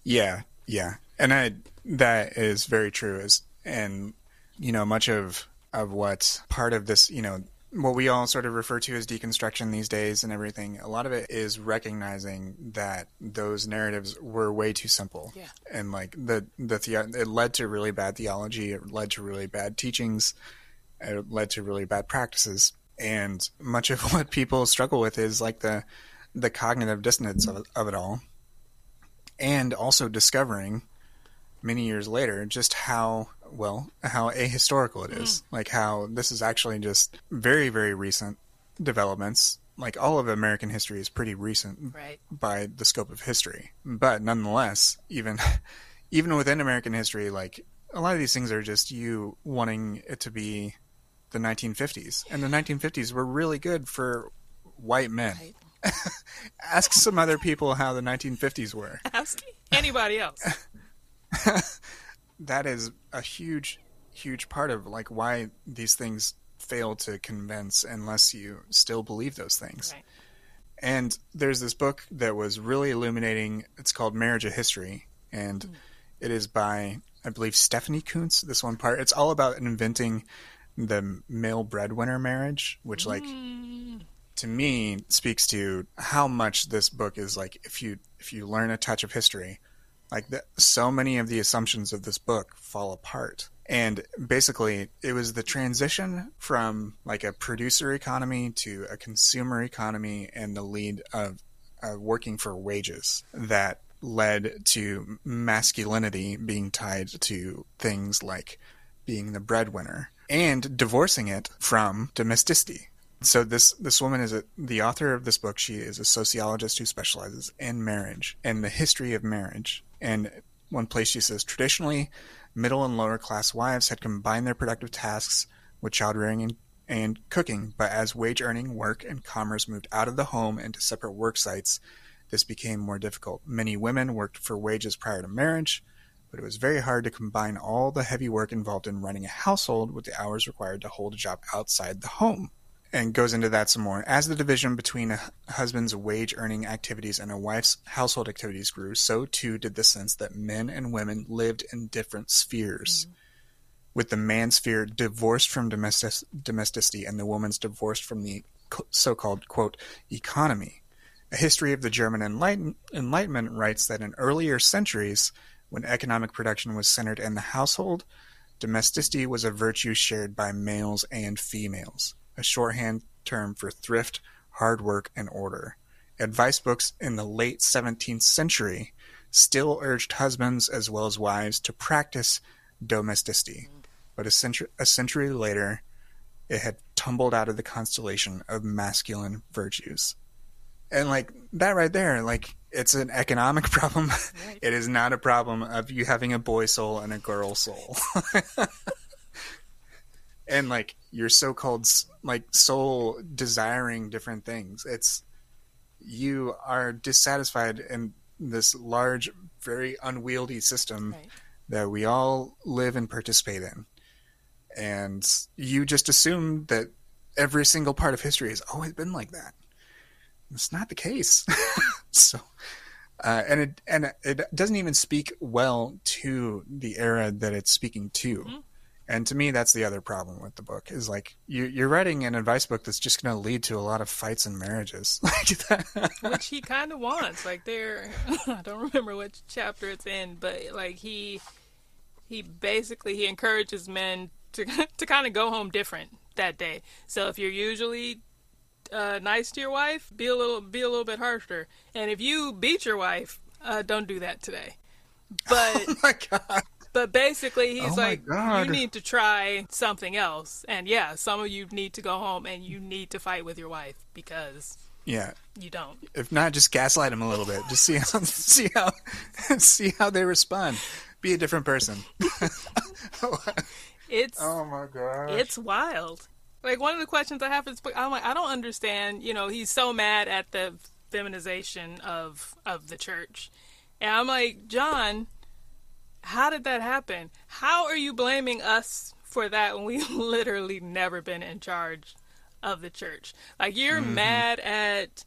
Yeah. Yeah. And I, that is very true. Is, and, you know, much of, of what part of this, you know, what we all sort of refer to as deconstruction these days and everything, a lot of it is recognizing that those narratives were way too simple. Yeah. And like the, the, the it led to really bad theology. It led to really bad teachings. It led to really bad practices. And much of what people struggle with is like the, the cognitive dissonance of, of it all and also discovering many years later just how well how ahistorical it is mm. like how this is actually just very very recent developments like all of american history is pretty recent right. by the scope of history but nonetheless even even within american history like a lot of these things are just you wanting it to be the 1950s and the 1950s were really good for white men right. Ask some other people how the 1950s were. Ask anybody else. that is a huge, huge part of like why these things fail to convince unless you still believe those things. Right. And there's this book that was really illuminating. It's called Marriage a History, and mm. it is by I believe Stephanie Coontz. This one part. It's all about inventing the male breadwinner marriage, which like mm to me speaks to how much this book is like if you if you learn a touch of history like the, so many of the assumptions of this book fall apart. And basically it was the transition from like a producer economy to a consumer economy and the lead of uh, working for wages that led to masculinity being tied to things like being the breadwinner and divorcing it from domesticity so this this woman is a, the author of this book. She is a sociologist who specializes in marriage and the history of marriage. And one place she says traditionally, middle and lower class wives had combined their productive tasks with child rearing and, and cooking. But as wage earning, work, and commerce moved out of the home into separate work sites, this became more difficult. Many women worked for wages prior to marriage, but it was very hard to combine all the heavy work involved in running a household with the hours required to hold a job outside the home and goes into that some more. As the division between a husband's wage earning activities and a wife's household activities grew, so too did the sense that men and women lived in different spheres. Mm-hmm. With the man's sphere divorced from domestic, domesticity and the woman's divorced from the so called, quote, economy. A history of the German Enlighten- Enlightenment writes that in earlier centuries, when economic production was centered in the household, domesticity was a virtue shared by males and females a shorthand term for thrift, hard work, and order. Advice books in the late 17th century still urged husbands as well as wives to practice domesticity, but a century, a century later, it had tumbled out of the constellation of masculine virtues. And like that right there, like it's an economic problem. Right. It is not a problem of you having a boy soul and a girl soul. and like your so-called like soul desiring different things. It's you are dissatisfied in this large very unwieldy system right. that we all live and participate in. And you just assume that every single part of history has always been like that. It's not the case. So uh, and it and it doesn't even speak well to the era that it's speaking to. Mm-hmm And to me, that's the other problem with the book is like you, you're writing an advice book that's just going to lead to a lot of fights and marriages, Like that which he kind of wants. Like there, I don't remember which chapter it's in, but like he he basically he encourages men to to kind of go home different that day. So if you're usually uh, nice to your wife, be a little be a little bit harsher. And if you beat your wife, uh, don't do that today. But oh my god. But basically, he's oh like, God. you need to try something else. And yeah, some of you need to go home and you need to fight with your wife because yeah, you don't. If not, just gaslight them a little bit. Just see how see how see how they respond. Be a different person. it's oh my god, it's wild. Like one of the questions I have is, I'm like, I don't understand. You know, he's so mad at the feminization of of the church, and I'm like, John how did that happen? How are you blaming us for that when we literally never been in charge of the church? Like you're mm-hmm. mad at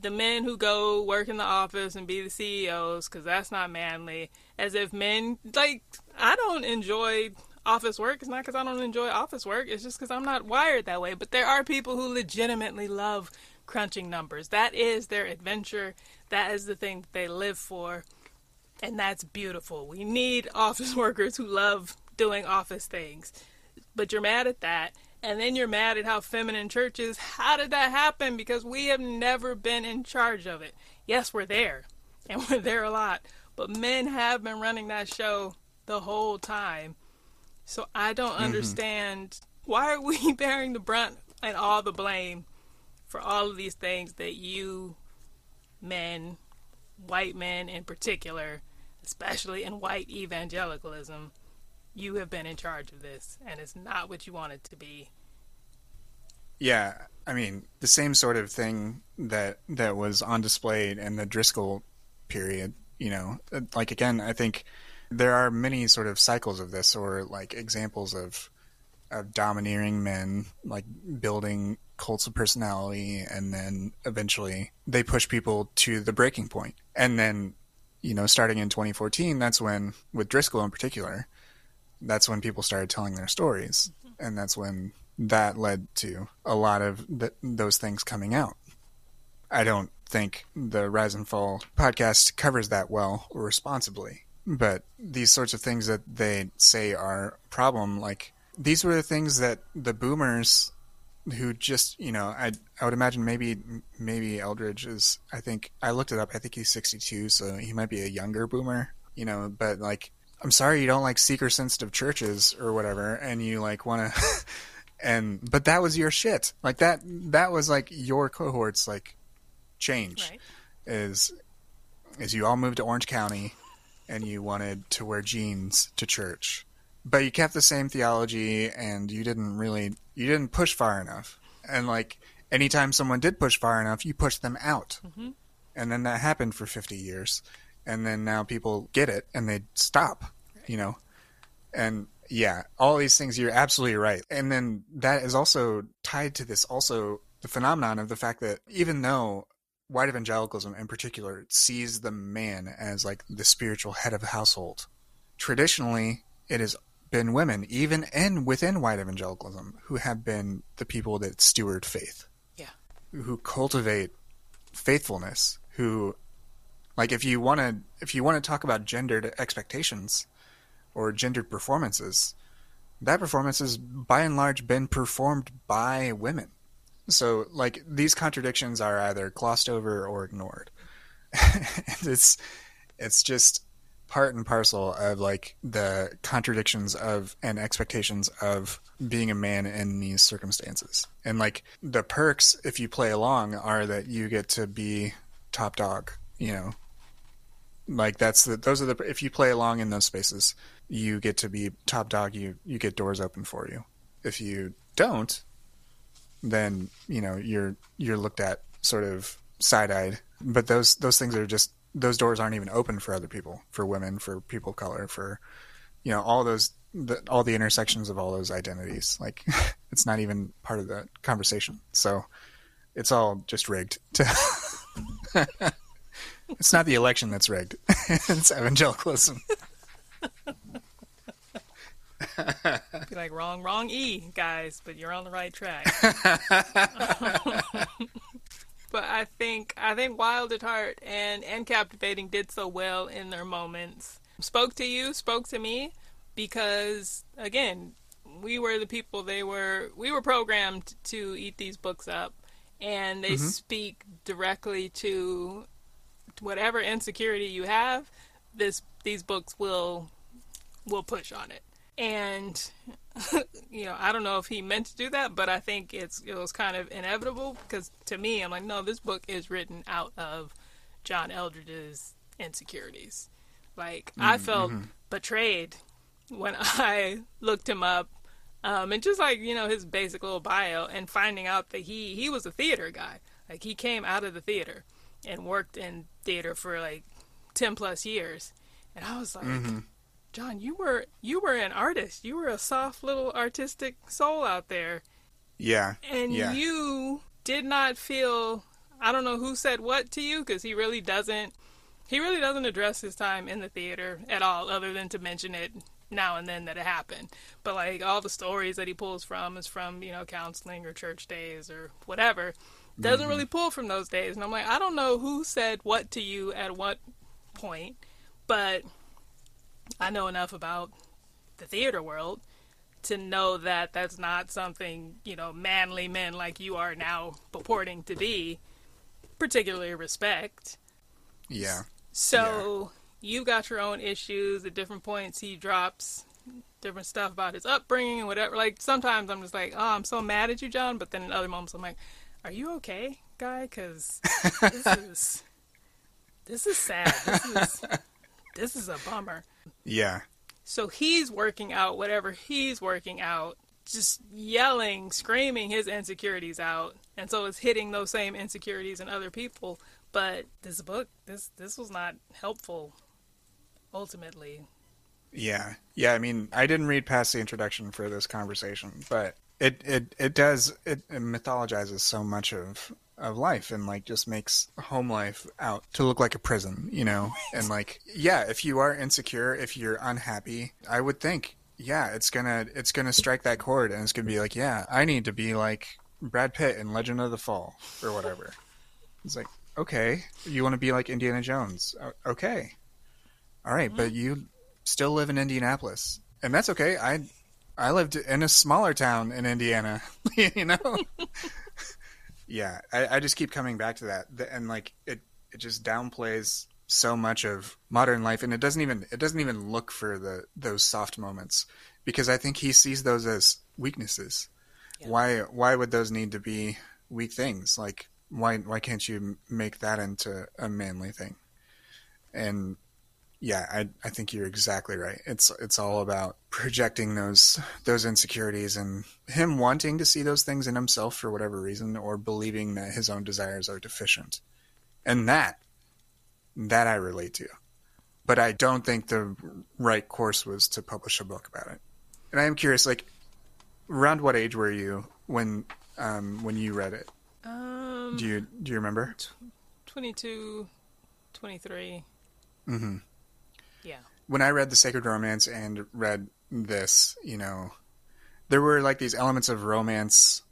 the men who go work in the office and be the CEOs because that's not manly. As if men like I don't enjoy office work. It's not because I don't enjoy office work. It's just because I'm not wired that way. But there are people who legitimately love crunching numbers. That is their adventure. That is the thing that they live for. And that's beautiful. We need office workers who love doing office things. But you're mad at that. And then you're mad at how feminine church is. How did that happen? Because we have never been in charge of it. Yes, we're there. And we're there a lot. But men have been running that show the whole time. So I don't mm-hmm. understand why are we bearing the brunt and all the blame for all of these things that you men, white men in particular, especially in white evangelicalism, you have been in charge of this, and it's not what you want it to be. Yeah, I mean the same sort of thing that that was on display in the Driscoll period. You know, uh, like again, I think there are many sort of cycles of this, or like examples of of domineering men, like building cults of personality, and then eventually they push people to the breaking point, and then you know, starting in 2014, that's when, with Driscoll in particular, that's when people started telling their stories. Mm-hmm. And that's when that led to a lot of th- those things coming out. I don't think the Rise and Fall podcast covers that well or responsibly. But these sorts of things that they say are a problem, like these were the things that the boomers who just you know I I would imagine maybe maybe Eldredge is I think I looked it up I think he's 62 so he might be a younger boomer you know but like I'm sorry you don't like seeker sensitive churches or whatever and you like want to and but that was your shit like that that was like your cohorts like change right. is is you all moved to Orange County and you wanted to wear jeans to church but you kept the same theology and you didn't really you didn't push far enough. And like anytime someone did push far enough you pushed them out. Mm-hmm. and then that happened for 50 years. And then now people get it and they stop you know? And yeah all these things you're absolutely right. And then that is also tied to this also the phenomenon of the fact that even though white evangelicalism in particular sees the man as like the spiritual head of the household traditionally it is been women, even in within white evangelicalism, who have been the people that steward faith. Yeah. Who cultivate faithfulness, who like if you want to if you want to talk about gendered expectations or gendered performances, that performance has by and large been performed by women. So like these contradictions are either glossed over or ignored. and it's it's just part and parcel of like the contradictions of and expectations of being a man in these circumstances. And like the perks if you play along are that you get to be top dog, you know. Like that's the those are the if you play along in those spaces, you get to be top dog, you you get doors open for you. If you don't, then, you know, you're you're looked at sort of side-eyed. But those those things are just those doors aren't even open for other people, for women, for people of color, for you know all those the, all the intersections of all those identities. Like it's not even part of the conversation. So it's all just rigged. To it's not the election that's rigged. it's evangelicalism. be like wrong, wrong E, guys, but you're on the right track. But I think I think Wild at Heart and and Captivating did so well in their moments. Spoke to you, spoke to me, because again, we were the people they were. We were programmed to eat these books up, and they mm-hmm. speak directly to whatever insecurity you have. This these books will will push on it and you know i don't know if he meant to do that but i think it's it was kind of inevitable because to me i'm like no this book is written out of john Eldredge's insecurities. Like mm, mm-hmm. i felt betrayed when i looked him up um, and just like you know his basic little bio and finding out that he he was a theater guy. Like he came out of the theater and worked in theater for like 10 plus years. And i was like mm-hmm John, you were you were an artist. You were a soft little artistic soul out there. Yeah. And yeah. you did not feel I don't know who said what to you because he really doesn't he really doesn't address his time in the theater at all other than to mention it now and then that it happened. But like all the stories that he pulls from is from, you know, counseling or church days or whatever. Doesn't mm-hmm. really pull from those days. And I'm like, I don't know who said what to you at what point, but I know enough about the theater world to know that that's not something, you know, manly men like you are now purporting to be, particularly respect. Yeah. So yeah. you got your own issues. At different points, he drops different stuff about his upbringing and whatever. Like sometimes I'm just like, oh, I'm so mad at you, John. But then in other moments, I'm like, are you okay, guy? Because this is this is sad. This is this is a bummer. Yeah. So he's working out whatever he's working out, just yelling, screaming his insecurities out. And so it's hitting those same insecurities in other people. But this book, this this was not helpful ultimately. Yeah. Yeah, I mean, I didn't read past the introduction for this conversation, but it it it does it, it mythologizes so much of of life and like just makes home life out to look like a prison, you know? And like, yeah, if you are insecure, if you're unhappy, I would think, yeah, it's gonna it's gonna strike that chord and it's gonna be like, yeah, I need to be like Brad Pitt in Legend of the Fall or whatever. It's like, okay, you want to be like Indiana Jones, okay, all right, but mm-hmm. you still live in Indianapolis, and that's okay. I I lived in a smaller town in Indiana, you know. Yeah, I, I just keep coming back to that, and like it, it just downplays so much of modern life, and it doesn't even it doesn't even look for the those soft moments because I think he sees those as weaknesses. Yeah. Why why would those need to be weak things? Like why why can't you make that into a manly thing? And yeah, I I think you're exactly right. It's it's all about projecting those those insecurities and him wanting to see those things in himself for whatever reason or believing that his own desires are deficient. And that that I relate to. But I don't think the right course was to publish a book about it. And I am curious like around what age were you when um when you read it? Um Do you do you remember? 22 23. Mhm. Yeah. When I read The Sacred Romance and read this, you know, there were like these elements of romance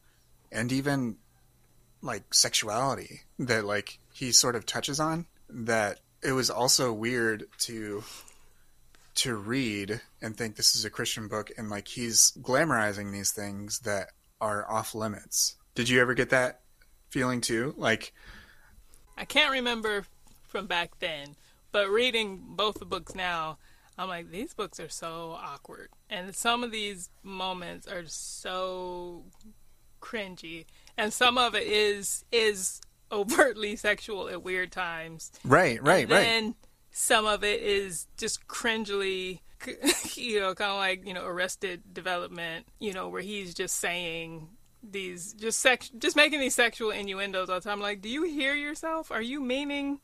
and even like sexuality that like he sort of touches on that it was also weird to to read and think this is a Christian book and like he's glamorizing these things that are off limits. Did you ever get that feeling too? Like I can't remember from back then, but reading both the books now, I'm like, these books are so awkward. And some of these moments are so cringy. And some of it is is overtly sexual at weird times. Right, right, and right. And some of it is just cringily you know, kind of like, you know, arrested development, you know, where he's just saying these just sex just making these sexual innuendos all the time. Like, do you hear yourself? Are you meaning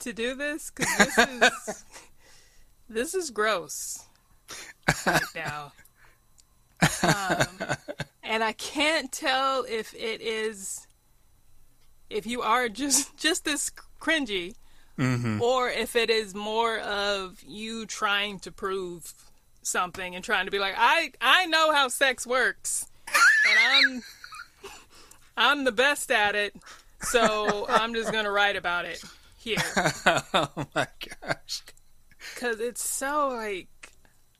to do this because this is this is gross right now. Um, and I can't tell if it is if you are just just this cringy mm-hmm. or if it is more of you trying to prove something and trying to be like, I I know how sex works, and I'm I'm the best at it, so I'm just gonna write about it here. oh my gosh. Because it's so like,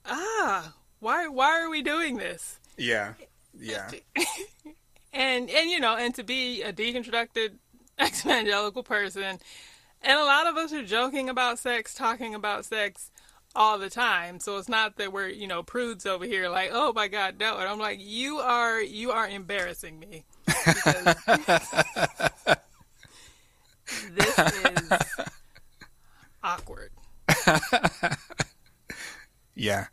ah, why why are we doing this? Yeah. Yeah. and and you know, and to be a deconstructed evangelical person, and a lot of us are joking about sex, talking about sex all the time. So it's not that we're, you know, prudes over here like, oh my God, no. And I'm like, you are you are embarrassing me. This is awkward. yeah.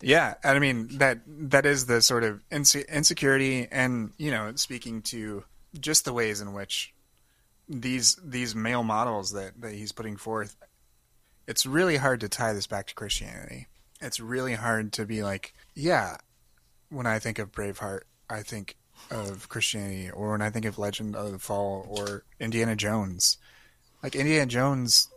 Yeah, and I mean that that is the sort of inse- insecurity, and you know, speaking to just the ways in which these these male models that that he's putting forth, it's really hard to tie this back to Christianity. It's really hard to be like, yeah, when I think of Braveheart, I think of Christianity, or when I think of Legend of the Fall or Indiana Jones, like Indiana Jones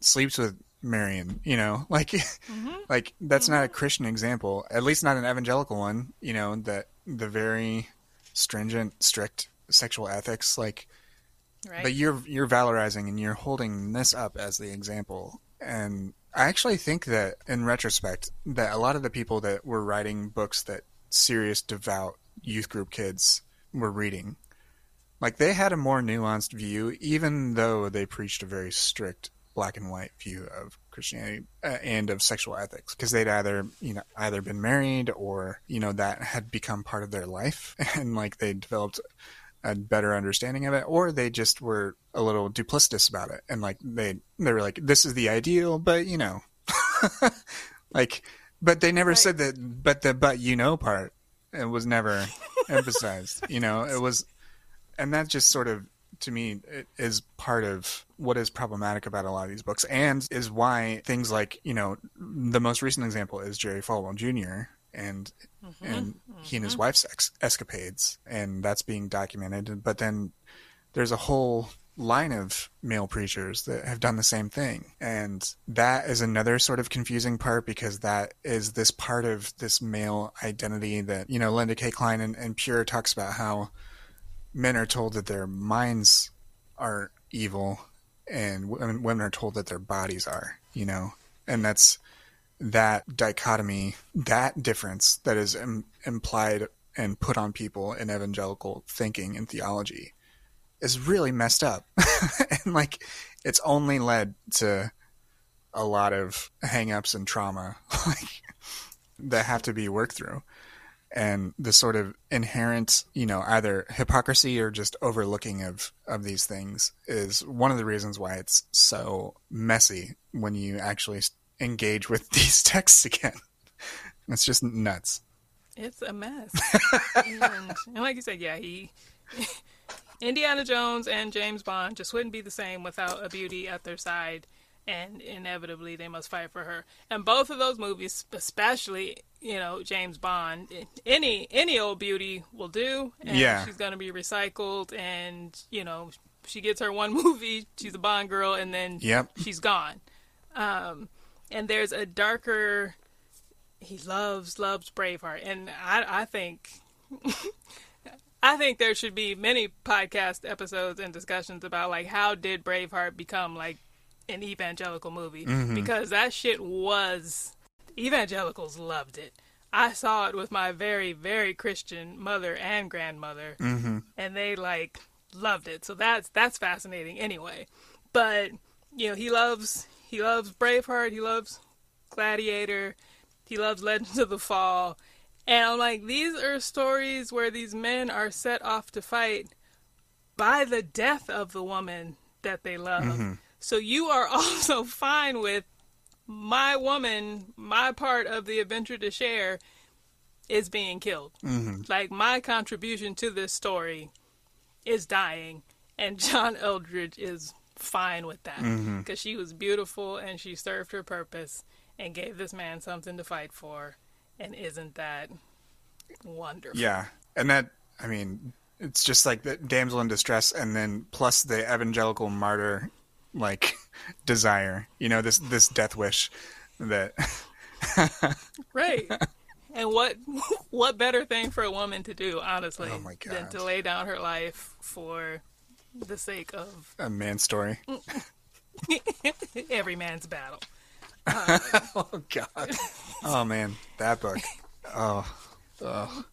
sleeps with Marion, you know, like, mm-hmm. like that's mm-hmm. not a Christian example, at least not an evangelical one, you know, that the very stringent, strict sexual ethics, like, right. but you're, you're valorizing and you're holding this up as the example. And I actually think that in retrospect, that a lot of the people that were writing books that serious, devout youth group kids were reading, like they had a more nuanced view, even though they preached a very strict black and white view of Christianity uh, and of sexual ethics because they'd either you know either been married or you know that had become part of their life and like they developed a better understanding of it or they just were a little duplicitous about it and like they they were like this is the ideal but you know like but they never right. said that but the but you know part it was never emphasized you know it was and that just sort of to me is part of what is problematic about a lot of these books and is why things like you know the most recent example is jerry falwell jr and mm-hmm. and mm-hmm. he and his mm-hmm. wife's ex- escapades and that's being documented but then there's a whole line of male preachers that have done the same thing and that is another sort of confusing part because that is this part of this male identity that you know Linda Kay Klein and, and pure talks about how men are told that their minds are evil and women are told that their bodies are, you know, and that's that dichotomy, that difference that is Im- implied and put on people in evangelical thinking and theology is really messed up. and like, it's only led to a lot of hangups and trauma like, that have to be worked through and the sort of inherent, you know, either hypocrisy or just overlooking of of these things is one of the reasons why it's so messy when you actually engage with these texts again. It's just nuts. It's a mess. and, and like you said, yeah, he Indiana Jones and James Bond just wouldn't be the same without a beauty at their side and inevitably they must fight for her. And both of those movies, especially you know James Bond, any any old beauty will do. And yeah, she's gonna be recycled, and you know she gets her one movie, she's a Bond girl, and then yep. she's gone. Um, and there's a darker. He loves loves Braveheart, and I I think. I think there should be many podcast episodes and discussions about like how did Braveheart become like an evangelical movie mm-hmm. because that shit was evangelicals loved it. I saw it with my very very Christian mother and grandmother, mm-hmm. and they like loved it. So that's that's fascinating anyway. But you know he loves he loves Braveheart, he loves Gladiator, he loves Legends of the Fall, and I'm like these are stories where these men are set off to fight by the death of the woman that they love. Mm-hmm. So you are also fine with my woman, my part of the adventure to share is being killed. Mm-hmm. Like my contribution to this story is dying, and John Eldredge is fine with that because mm-hmm. she was beautiful and she served her purpose and gave this man something to fight for. And isn't that wonderful? Yeah, and that I mean, it's just like the damsel in distress, and then plus the evangelical martyr like desire, you know, this this death wish that right. And what what better thing for a woman to do, honestly, Oh than to lay down her life for the sake of A man's story. every man's battle. Um, oh God. Oh man, that book. Oh. Oh.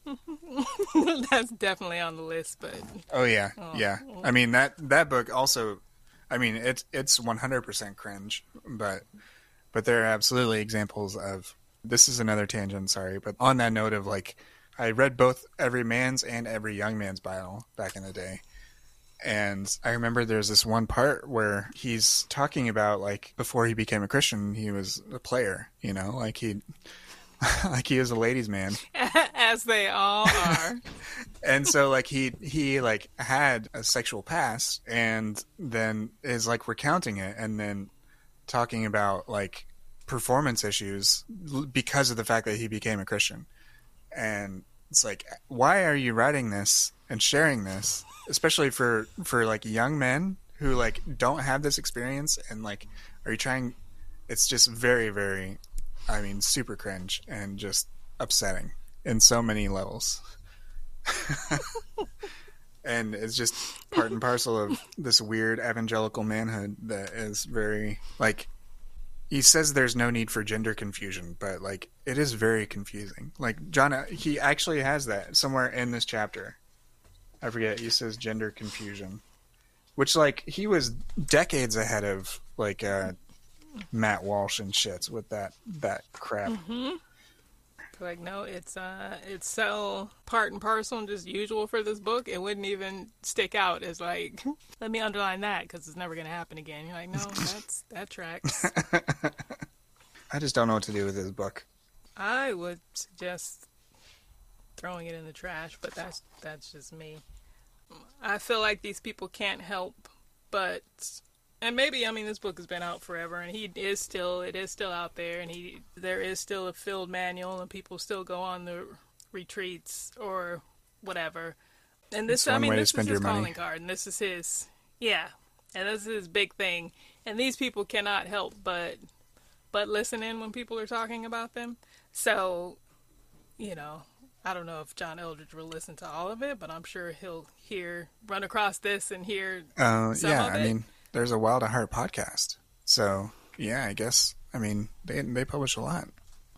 That's definitely on the list, but Oh yeah, oh. yeah. I mean that that book also. I mean it's it's one hundred percent cringe, but but there are absolutely examples of. This is another tangent, sorry, but on that note of like, I read both Every Man's and Every Young Man's Bible back in the day, and I remember there's this one part where he's talking about like before he became a Christian, he was a player, you know, like he. like he was a ladies' man, as they all are. and so like he he like had a sexual past and then is like recounting it and then talking about like performance issues because of the fact that he became a christian and it's like why are you writing this and sharing this especially for for like young men who like don't have this experience and like are you trying it's just very very i mean super cringe and just upsetting in so many levels. And it's just part and parcel of this weird evangelical manhood that is very like he says there's no need for gender confusion but like it is very confusing. Like john he actually has that somewhere in this chapter. I forget. He says gender confusion which like he was decades ahead of like uh matt walsh and shits with that that crap Like no, it's uh, it's so part and parcel and just usual for this book. It wouldn't even stick out as like, let me underline that because it's never gonna happen again. You're like, no, that's that tracks. i just don't know what to do with this book I would suggest throwing it in the trash, but that's that's just me. I feel like these people can't help but and maybe I mean this book has been out forever and he is still it is still out there and he there is still a field manual and people still go on the retreats or whatever. And this I mean this is his money. calling card and this is his yeah. And this is his big thing. And these people cannot help but but listen in when people are talking about them. So, you know, I don't know if John Eldredge will listen to all of it, but I'm sure he'll hear, run across this and hear. Uh, yeah, I mean, there's a Wild at Heart podcast. So, yeah, I guess, I mean, they they publish a lot.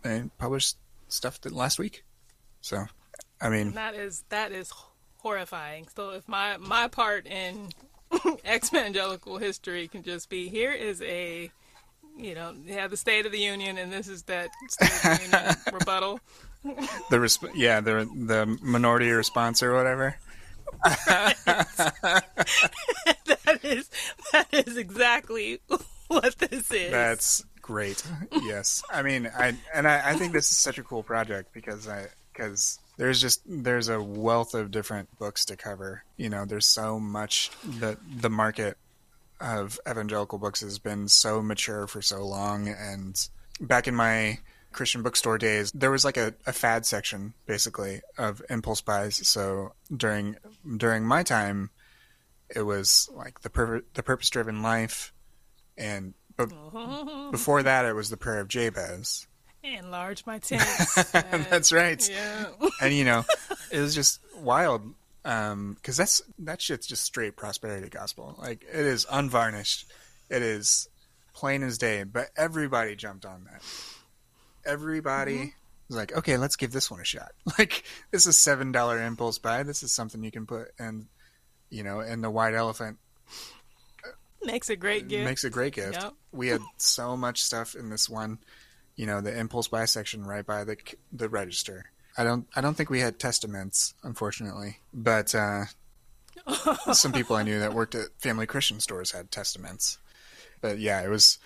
They published stuff that last week. So, I mean, That is that is horrifying. So if my my part in exvangelical history can just be here is a, you know, yeah, the State of the Union, and this is that State of the Union rebuttal. the resp- yeah, the the minority response or whatever. That is that is exactly what this is. That's great. yes, I mean, I and I, I think this is such a cool project because I because there's just there's a wealth of different books to cover. You know, there's so much that the market of evangelical books has been so mature for so long, and back in my Christian bookstore days, there was like a, a fad section basically of impulse buys. So during during my time, it was like the pur- the purpose driven life, and but before that, it was the prayer of Jabez. Enlarge my. Uh, That's right. yeah. And you know, it was just wild because that's that shit's just straight prosperity gospel. Like it is unvarnished. It is plain as day. But everybody jumped on that. Everybody was like, okay, let's give this one a shot. Like this is seven dollar impulse buy. This is something you can put in, you know, in the white elephant Makes a great gift. makes a great gift. Yep. We had so much stuff in this one, you know, the impulse buy section right by the the register. I don't I don't think we had testaments, unfortunately, but uh, some people I knew that worked at family Christian stores had testaments. But yeah, it was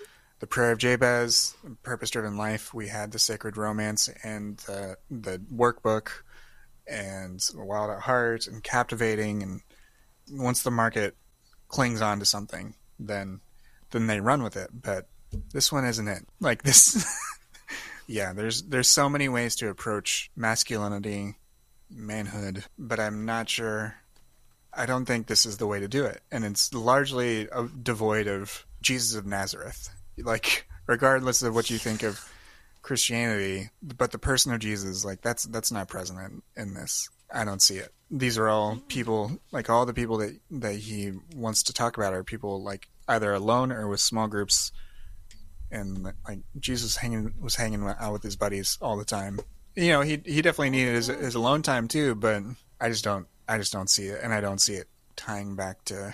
the prayer of Jabez, purpose driven life. We had the sacred romance and uh, the workbook, and wild at heart and captivating. And once the market clings on to something, then then they run with it. But this one isn't it. Like this. yeah, there's there's so many ways to approach masculinity, manhood, but I'm not sure. I don't think this is the way to do it, and it's largely uh, devoid of Jesus of Nazareth. Like, regardless of what you think of Christianity, but the person of Jesus, like that's that's not present in, in this. I don't see it. These are all mm. people, like all the people that that he wants to talk about are people like either alone or with small groups. And like Jesus hanging was hanging out with his buddies all the time. You know, he he definitely needed his, his alone time too, but I just don't I just don't see it, and I don't see it tying back to.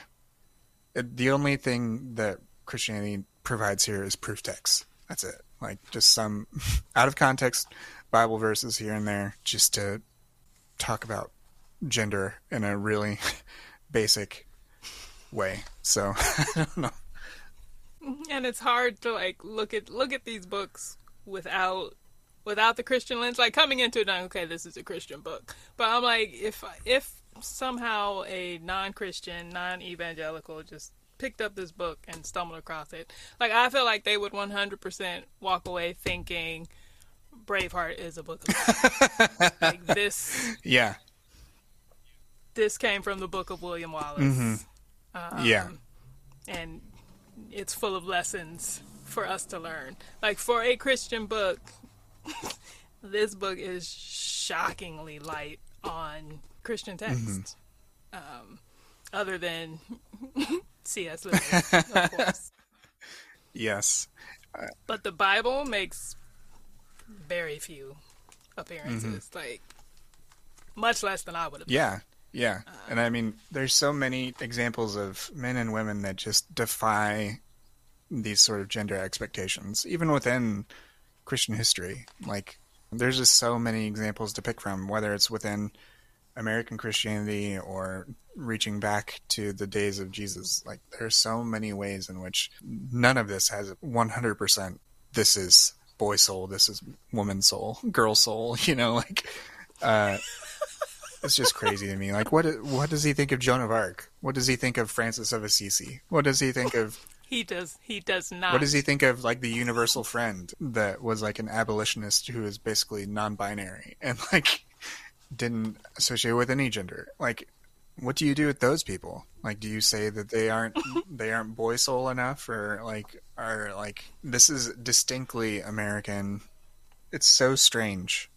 It, the only thing that Christianity provides here is proof text. That's it. Like just some out of context Bible verses here and there, just to talk about gender in a really basic way. So I don't know. And it's hard to like look at look at these books without without the Christian lens. Like coming into it, like, okay, this is a Christian book, but I'm like, if if somehow a non-Christian, non-evangelical just picked up this book and stumbled across it, like I feel like they would 100% walk away thinking Braveheart is a book of like this. Yeah. This came from the book of William Wallace. Mm-hmm. Um, yeah. And it's full of lessons for us to learn. Like for a Christian book, this book is shockingly light on Christian texts. Mm-hmm. Um, other than C.S. Lewis, of course. Yes. But the Bible makes very few appearances. Mm-hmm. Like much less than I would have. Yeah. Yeah. Uh, and I mean, there's so many examples of men and women that just defy these sort of gender expectations, even within Christian history. Like, there's just so many examples to pick from, whether it's within American Christianity or reaching back to the days of Jesus. Like, there are so many ways in which none of this has 100% this is boy soul, this is woman soul, girl soul, you know, like, uh, it's just crazy to me. Like, what what does he think of Joan of Arc? What does he think of Francis of Assisi? What does he think of? He does. He does not. What does he think of like the universal friend that was like an abolitionist who is basically non-binary and like didn't associate with any gender? Like, what do you do with those people? Like, do you say that they aren't they aren't boy soul enough, or like are like this is distinctly American? It's so strange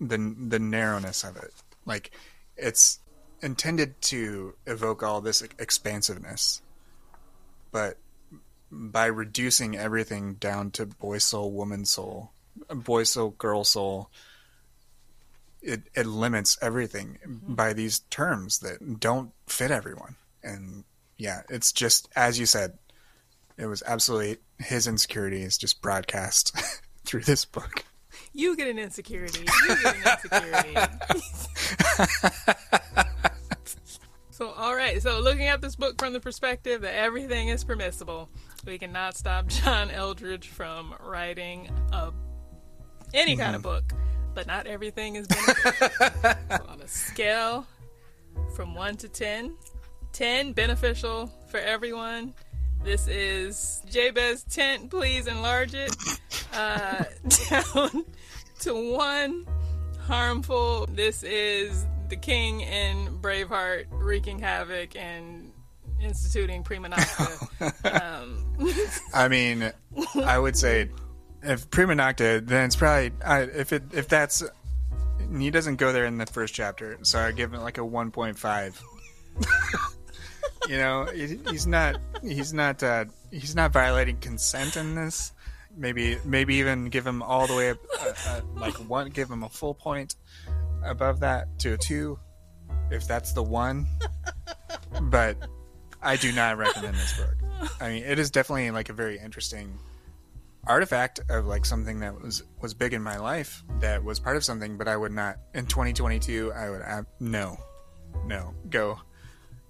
the the narrowness of it. Like it's intended to evoke all this expansiveness, but by reducing everything down to boy soul, woman soul, boy soul, girl soul, it, it limits everything mm-hmm. by these terms that don't fit everyone. And yeah, it's just as you said, it was absolutely his insecurities just broadcast through this book. You get an insecurity. You get an insecurity. so, all right. So, looking at this book from the perspective that everything is permissible, we cannot stop John Eldredge from writing a, any kind mm-hmm. of book, but not everything is beneficial. so on a scale from 1 to 10, 10 beneficial for everyone. This is Jabez tent. Please enlarge it uh, down to one harmful. This is the king in Braveheart wreaking havoc and instituting nocta. um. I mean, I would say if prima nocta, then it's probably I, if it if that's he doesn't go there in the first chapter, so I give him like a one point five. you know, he's not he's not uh, he's not violating consent in this maybe maybe even give him all the way up, uh, uh, like one, give him a full point above that to a two, if that's the one. but I do not recommend this book. I mean, it is definitely like a very interesting artifact of like something that was was big in my life that was part of something, but I would not in 2022. I would have no, no go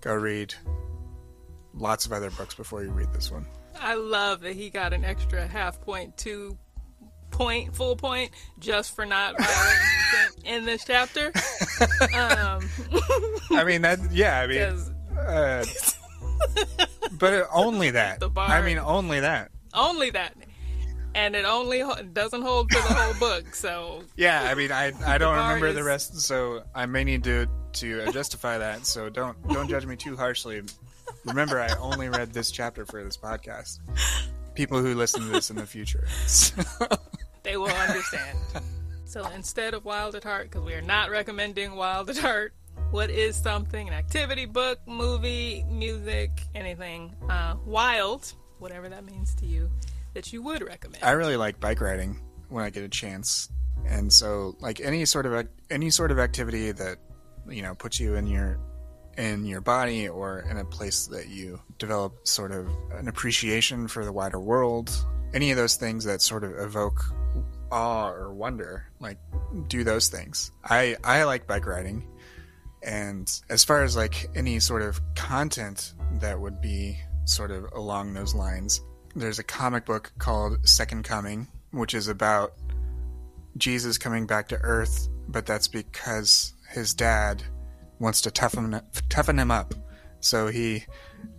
go read lots of other books before you read this one. I love that he got an extra half point, two point, full point, just for not in this chapter. Um, I mean that, yeah. I mean, uh, but only that. The bar, I mean, only that. Only that. And it only doesn't hold for the whole book, so yeah. I mean, I I don't the remember is... the rest, so I may need to to justify that. So don't don't judge me too harshly Remember, I only read this chapter for this podcast. People who listen to this in the future. So. They will understand. so instead of Wild at Heart, because we are not recommending Wild at Heart, what is something, an activity, book, movie, music, anything uh, wild, whatever that means to you, that you would recommend? I really like bike riding when I get a chance, and so like any sort of any sort of activity that you know puts you in your in your body or in a place that you develop sort of an appreciation for the wider world. Any of those things that sort of evoke awe or wonder, like do those things. I I like bike riding. And as far as like any sort of content that would be sort of along those lines, there's a comic book called Second Coming, which is about Jesus coming back to Earth, but that's because his dad wants to toughen toughen him up. So he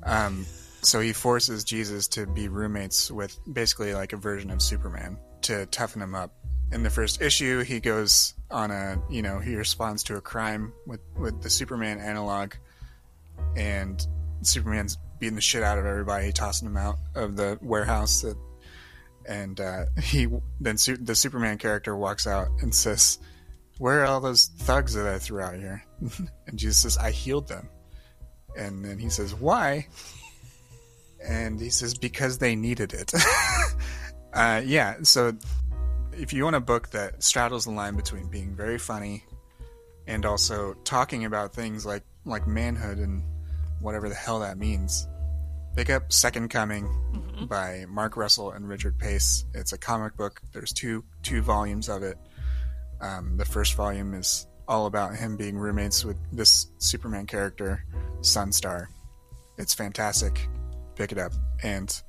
um, so he forces Jesus to be roommates with basically like a version of Superman to toughen him up. In the first issue, he goes on a you know he responds to a crime with with the Superman analog, and Superman's beating the shit out of everybody, tossing them out of the warehouse. That, and uh, he then the Superman character walks out and says, where are all those thugs that I threw out here? and Jesus says, I healed them. And then he says, Why? And he says, Because they needed it. uh, yeah, so if you want a book that straddles the line between being very funny and also talking about things like, like manhood and whatever the hell that means, pick up Second Coming mm-hmm. by Mark Russell and Richard Pace. It's a comic book. There's two two volumes of it. Um, the first volume is all about him being roommates with this Superman character, Sunstar. It's fantastic. Pick it up. And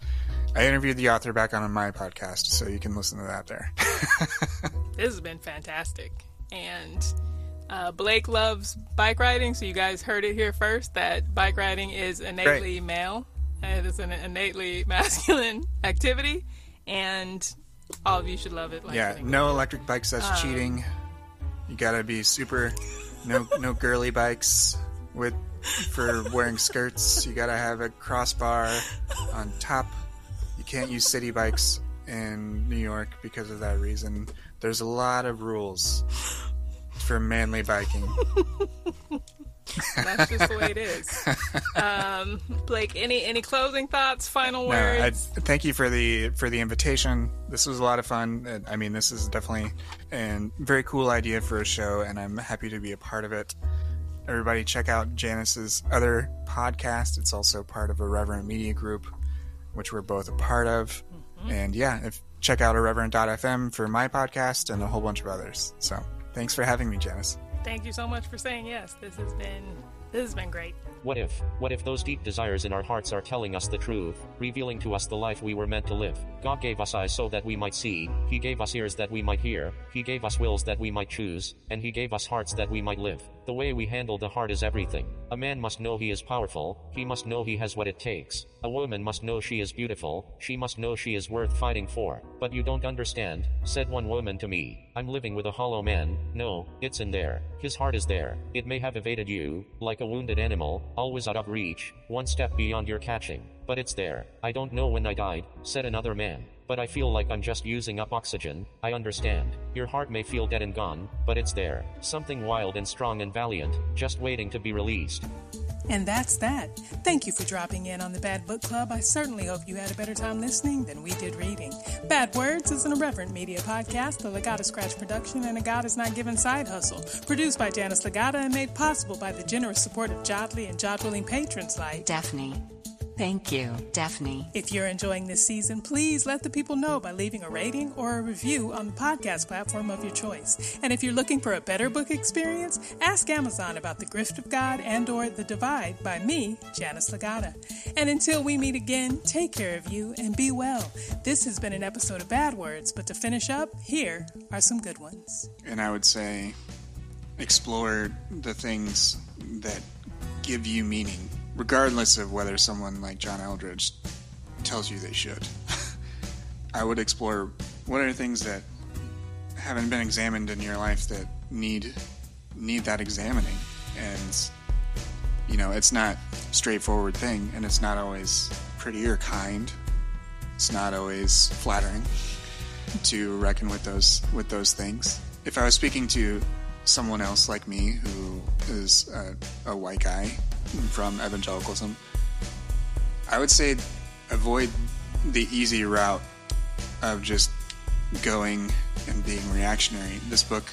I interviewed the author back on my podcast, so you can listen to that there. this has been fantastic. And uh, Blake loves bike riding, so you guys heard it here first that bike riding is innately Great. male. It is an innately masculine activity. And all of you should love it. Like yeah, no electric bikes. That's um, cheating. You gotta be super. No, no girly bikes with for wearing skirts. You gotta have a crossbar on top. You can't use city bikes in New York because of that reason. There's a lot of rules for manly biking. That's just the way it is. Um, Blake, any any closing thoughts? Final words? No, I, thank you for the for the invitation. This was a lot of fun. I mean, this is definitely a very cool idea for a show, and I'm happy to be a part of it. Everybody, check out Janice's other podcast. It's also part of Irreverent Media Group, which we're both a part of. Mm-hmm. And yeah, if check out irreverent.fm for my podcast and a whole bunch of others. So thanks for having me, Janice. Thank you so much for saying yes. This has been this has been great. What if, what if those deep desires in our hearts are telling us the truth, revealing to us the life we were meant to live? God gave us eyes so that we might see, He gave us ears that we might hear, He gave us wills that we might choose, and He gave us hearts that we might live. The way we handle the heart is everything. A man must know he is powerful, he must know he has what it takes. A woman must know she is beautiful, she must know she is worth fighting for. But you don't understand, said one woman to me. I'm living with a hollow man. No, it's in there. His heart is there. It may have evaded you, like a wounded animal, always out of reach, one step beyond your catching. But it's there. I don't know when I died, said another man. But I feel like I'm just using up oxygen. I understand. Your heart may feel dead and gone, but it's there. Something wild and strong and valiant, just waiting to be released. And that's that. Thank you for dropping in on the Bad Book Club. I certainly hope you had a better time listening than we did reading. Bad Words is an irreverent media podcast, the Lagata Scratch production, and a God is Not Given side hustle. Produced by Janice Lagata and made possible by the generous support of Jodly and Jod-willing patrons like Daphne. Thank you, Daphne. If you're enjoying this season, please let the people know by leaving a rating or a review on the podcast platform of your choice. And if you're looking for a better book experience, ask Amazon about The Grift of God and or The Divide by me, Janice Lagata. And until we meet again, take care of you and be well. This has been an episode of Bad Words, but to finish up, here are some good ones. And I would say explore the things that give you meaning regardless of whether someone like John Eldredge tells you they should. I would explore what are things that haven't been examined in your life that need need that examining and you know it's not straightforward thing and it's not always pretty or kind it's not always flattering to reckon with those with those things. If I was speaking to someone else like me who is a, a white guy from evangelicalism, I would say avoid the easy route of just going and being reactionary. This book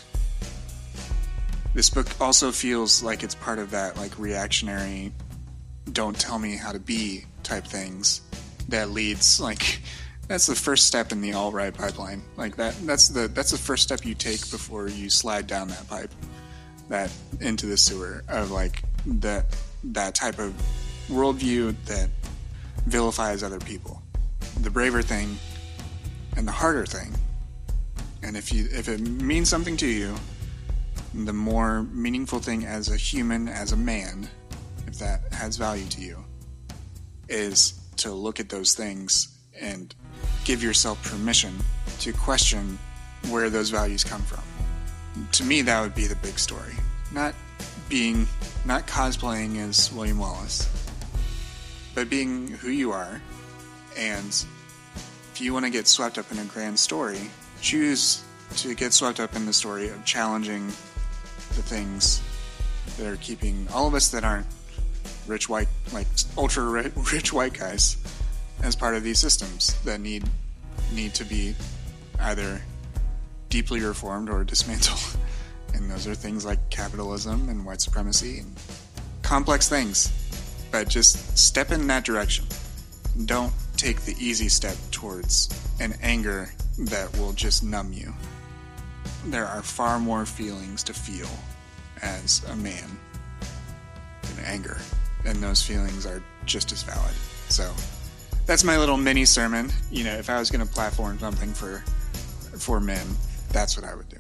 this book also feels like it's part of that like reactionary don't tell me how to be type things that leads like that's the first step in the alt-right pipeline. Like that that's the that's the first step you take before you slide down that pipe that into the sewer of like that that type of worldview that vilifies other people. The braver thing and the harder thing. And if you if it means something to you, the more meaningful thing as a human, as a man, if that has value to you, is to look at those things and give yourself permission to question where those values come from. To me, that would be the big story. Not being, not cosplaying as William Wallace, but being who you are. And if you want to get swept up in a grand story, choose to get swept up in the story of challenging the things that are keeping all of us that aren't rich white, like ultra rich white guys, as part of these systems that need need to be either deeply reformed or dismantled. And those are things like capitalism and white supremacy and complex things. But just step in that direction. Don't take the easy step towards an anger that will just numb you. There are far more feelings to feel as a man than anger and those feelings are just as valid. So that's my little mini sermon. You know, if I was going to platform something for for men, that's what I would do.